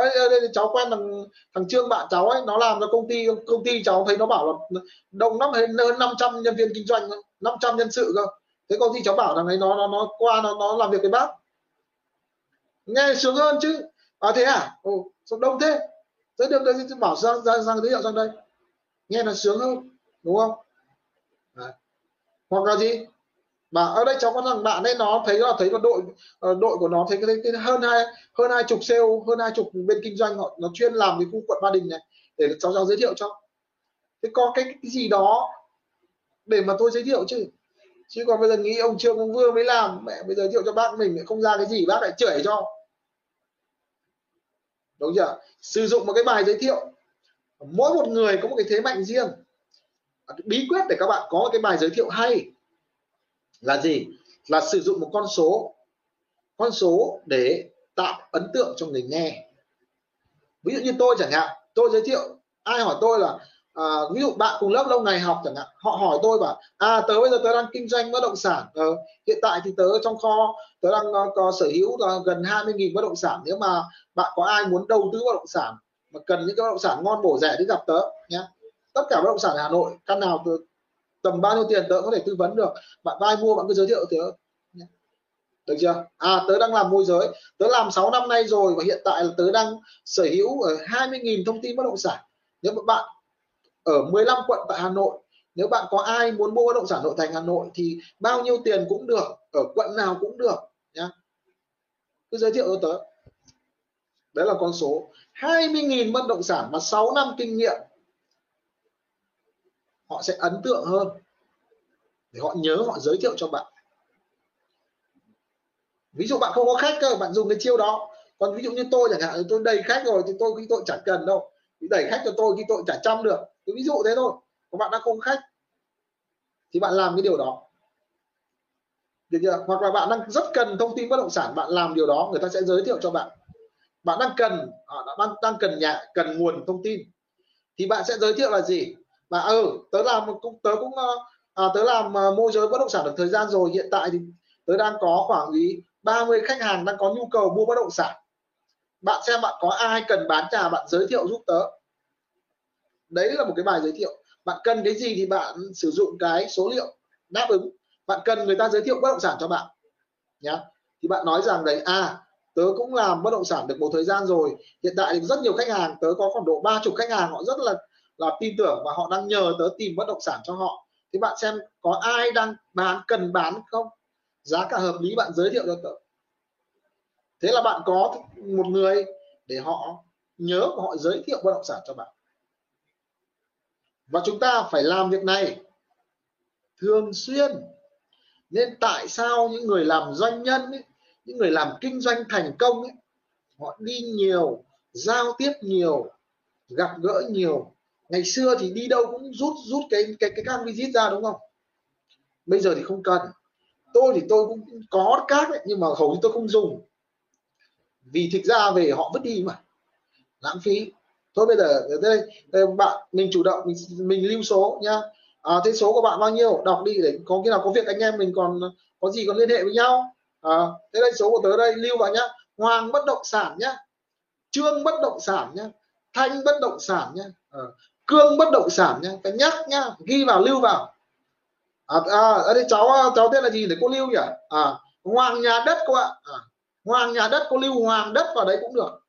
cháu quen thằng thằng trương bạn cháu ấy nó làm cho công ty công ty cháu thấy nó bảo là đông lắm hơn 500 nhân viên kinh doanh 500 nhân sự cơ. Thế công ty cháu bảo rằng ấy nó nó nó qua nó nó làm việc với bác. Nghe sướng hơn chứ. À thế à? Ồ đông thế? Giới thiệu đây bảo sang sang, sang giới thiệu sang đây nghe nó sướng hơn đúng không? Đấy. hoặc là gì? Mà ở đây cháu có thằng bạn ấy nó thấy là thấy là đội ờ, đội của nó thấy cái, cái hơn hai hơn hai chục sale hơn hai chục bên kinh doanh họ nó chuyên làm cái khu quận ba đình này để cháu cháu giới thiệu cho. Thế có cái, cái gì đó để mà tôi giới thiệu chứ? Chứ còn bây giờ nghĩ ông trương ông vương mới làm mẹ bây giờ giới thiệu cho bác mình không ra cái gì bác lại chửi cho. Đúng chưa? Sử dụng một cái bài giới thiệu mỗi một người có một cái thế mạnh riêng. Bí quyết để các bạn có cái bài giới thiệu hay là gì? Là sử dụng một con số con số để tạo ấn tượng cho người nghe. Ví dụ như tôi chẳng hạn tôi giới thiệu ai hỏi tôi là à, ví dụ bạn cùng lớp lâu ngày học chẳng hạn họ hỏi tôi bảo à tớ bây giờ tớ đang kinh doanh bất động sản ờ, hiện tại thì tớ trong kho tớ đang ờ, có sở hữu là gần 20.000 bất động sản nếu mà bạn có ai muốn đầu tư bất động sản mà cần những cái bất động sản ngon bổ rẻ thì gặp tớ nhé tất cả bất động sản ở Hà Nội căn nào tớ, tầm bao nhiêu tiền tớ có thể tư vấn được. Bạn vai mua bạn cứ giới thiệu tớ nhé. được chưa? À tớ đang làm môi giới. Tớ làm 6 năm nay rồi và hiện tại là tớ đang sở hữu ở 20.000 thông tin bất động sản. Nếu mà bạn ở 15 quận tại Hà Nội nếu bạn có ai muốn mua bất động sản nội thành Hà Nội thì bao nhiêu tiền cũng được ở quận nào cũng được nhá. Cứ giới thiệu cho tớ đấy là con số. 20.000 bất động sản và 6 năm kinh nghiệm, họ sẽ ấn tượng hơn để họ nhớ, họ giới thiệu cho bạn. Ví dụ bạn không có khách cơ, bạn dùng cái chiêu đó. Còn ví dụ như tôi chẳng hạn, tôi đầy khách rồi thì tôi, khi tôi chẳng cần đâu. Đẩy khách cho tôi khi tôi trả trăm được. Cái ví dụ thế thôi. Còn bạn đã không khách thì bạn làm cái điều đó. Được chưa? Hoặc là bạn đang rất cần thông tin bất động sản, bạn làm điều đó, người ta sẽ giới thiệu cho bạn bạn đang cần à, họ đang đang cần nhà cần nguồn thông tin. Thì bạn sẽ giới thiệu là gì? Và ừ tớ làm cũng tớ cũng ờ, à, tớ làm ờ, môi giới bất động sản được thời gian rồi. Hiện tại thì tớ đang có khoảng ý 30 khách hàng đang có nhu cầu mua bất động sản. Bạn xem bạn có ai cần bán nhà bạn giới thiệu giúp tớ. Đấy là một cái bài giới thiệu. Bạn cần cái gì thì bạn sử dụng cái số liệu đáp ứng. Bạn cần người ta giới thiệu bất động sản cho bạn nhá. Thì bạn nói rằng đấy à tớ cũng làm bất động sản được một thời gian rồi. Hiện tại thì rất nhiều khách hàng tớ có khoảng độ ba chục khách hàng họ rất là là tin tưởng và họ đang nhờ tớ tìm bất động sản cho họ. Thì bạn xem có ai đang bán cần bán không? Giá cả hợp lý bạn giới thiệu cho tớ. Thế là bạn có một người để họ nhớ và họ giới thiệu bất động sản cho bạn. Và chúng ta phải làm việc này thường xuyên. Nên tại sao những người làm doanh nhân ấy, những người làm kinh doanh thành công ấy, họ đi nhiều giao tiếp nhiều gặp gỡ nhiều. Ngày xưa thì đi đâu cũng rút rút cái cái cái card visit ra đúng không? Bây giờ thì không cần. Tôi thì tôi cũng có card ấy, nhưng mà hầu như tôi không dùng. Vì thực ra về họ vứt đi mà lãng phí. Thôi bây giờ đây, đây bạn mình chủ động mình, mình lưu số nhá. À, thế số của bạn bao nhiêu? Đọc đi để có khi nào có việc anh em mình còn có gì còn liên hệ với nhau à, thế đây số của tớ đây lưu vào nhá. Hoàng bất động sản nhá. Trương bất động sản nhá. Thanh bất động sản nhá. À, cương bất động sản nhá. Phải nhắc nhá ghi vào lưu vào. À, à ở đây cháu cháu tên là gì để cô lưu nhỉ? À hoàng nhà đất cô ạ. À, hoàng nhà đất cô lưu hoàng đất vào đấy cũng được.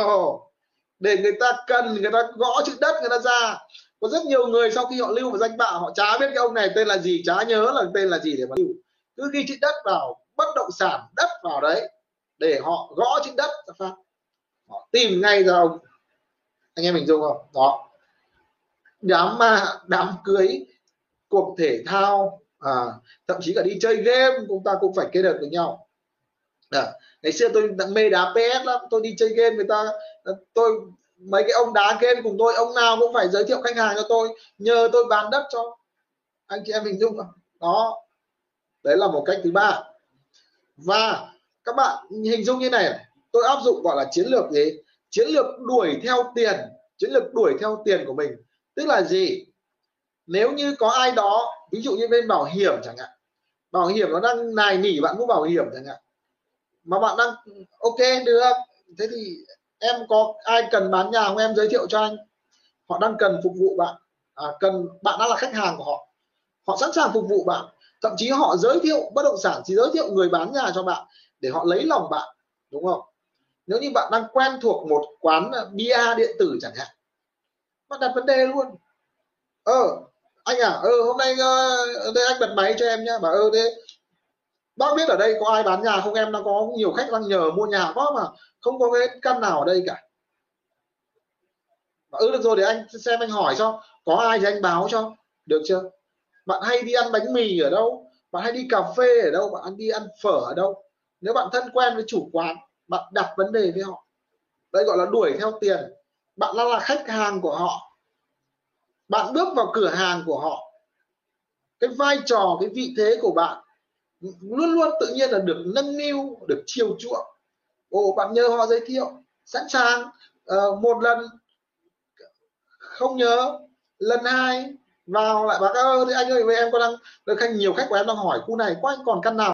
Oh, để người ta cần người ta gõ chữ đất người ta ra. Có rất nhiều người sau khi họ lưu vào danh bạ họ chả biết cái ông này tên là gì chả nhớ là tên là gì để mà lưu. Cứ ghi chữ đất vào bất động sản đất vào đấy để họ gõ chữ đất ra phát họ tìm ngay ra ông. Anh em mình dùng không? Đó. Đám ma đám cưới cuộc thể thao à, thậm chí cả đi chơi game chúng ta cũng phải kết hợp với nhau. À, ngày xưa tôi mê đá PS lắm. Tôi đi chơi game người ta tôi mấy cái ông đá game cùng tôi ông nào cũng phải giới thiệu khách hàng cho tôi nhờ tôi bán đất cho. Anh chị em hình dung không? Đó. Đấy là một cách thứ ba và các bạn hình dung như này tôi áp dụng gọi là chiến lược gì? Chiến lược đuổi theo tiền chiến lược đuổi theo tiền của mình. Tức là gì? Nếu như có ai đó ví dụ như bên bảo hiểm chẳng hạn bảo hiểm nó đang nài nỉ bạn mua bảo hiểm chẳng hạn mà bạn đang ok được thế thì em có ai cần bán nhà không? Em giới thiệu cho anh. Họ đang cần phục vụ bạn à, cần bạn đã là khách hàng của họ. Họ sẵn sàng phục vụ bạn thậm chí họ giới thiệu bất động sản, chỉ giới thiệu người bán nhà cho bạn để họ lấy lòng bạn, đúng không? Nếu như bạn đang quen thuộc một quán ờ, bia điện tử chẳng hạn, bạn đặt vấn đề luôn. Ờ anh à ờ hôm nay ờ, ờ, đây anh bật máy cho em nhá, bảo ơ thế bác biết ở đây có ai bán nhà không? Em nó có nhiều khách đang nhờ mua nhà quá mà, không có cái căn nào ở đây cả. Ừ được rồi, để anh xem, anh hỏi cho, có ai thì anh báo cho, được chưa? Bạn hay đi ăn bánh mì ở đâu? Bạn hay đi cà phê ở đâu? Bạn đi ăn phở ở đâu? Nếu bạn thân quen với chủ quán bạn đặt vấn đề với họ. Đây gọi là đuổi theo tiền. Bạn là, là khách hàng của họ. Bạn bước vào cửa hàng của họ. Cái vai trò cái vị thế của bạn luôn luôn tự nhiên là được nâng niu được chiều chuộng. Ồ bạn nhờ họ giới thiệu sẵn sàng uh, một lần không nhớ lần hai vào lại báo ơi anh ơi với em có đang được khách nhiều khách của em đang hỏi khu này, có anh còn căn nào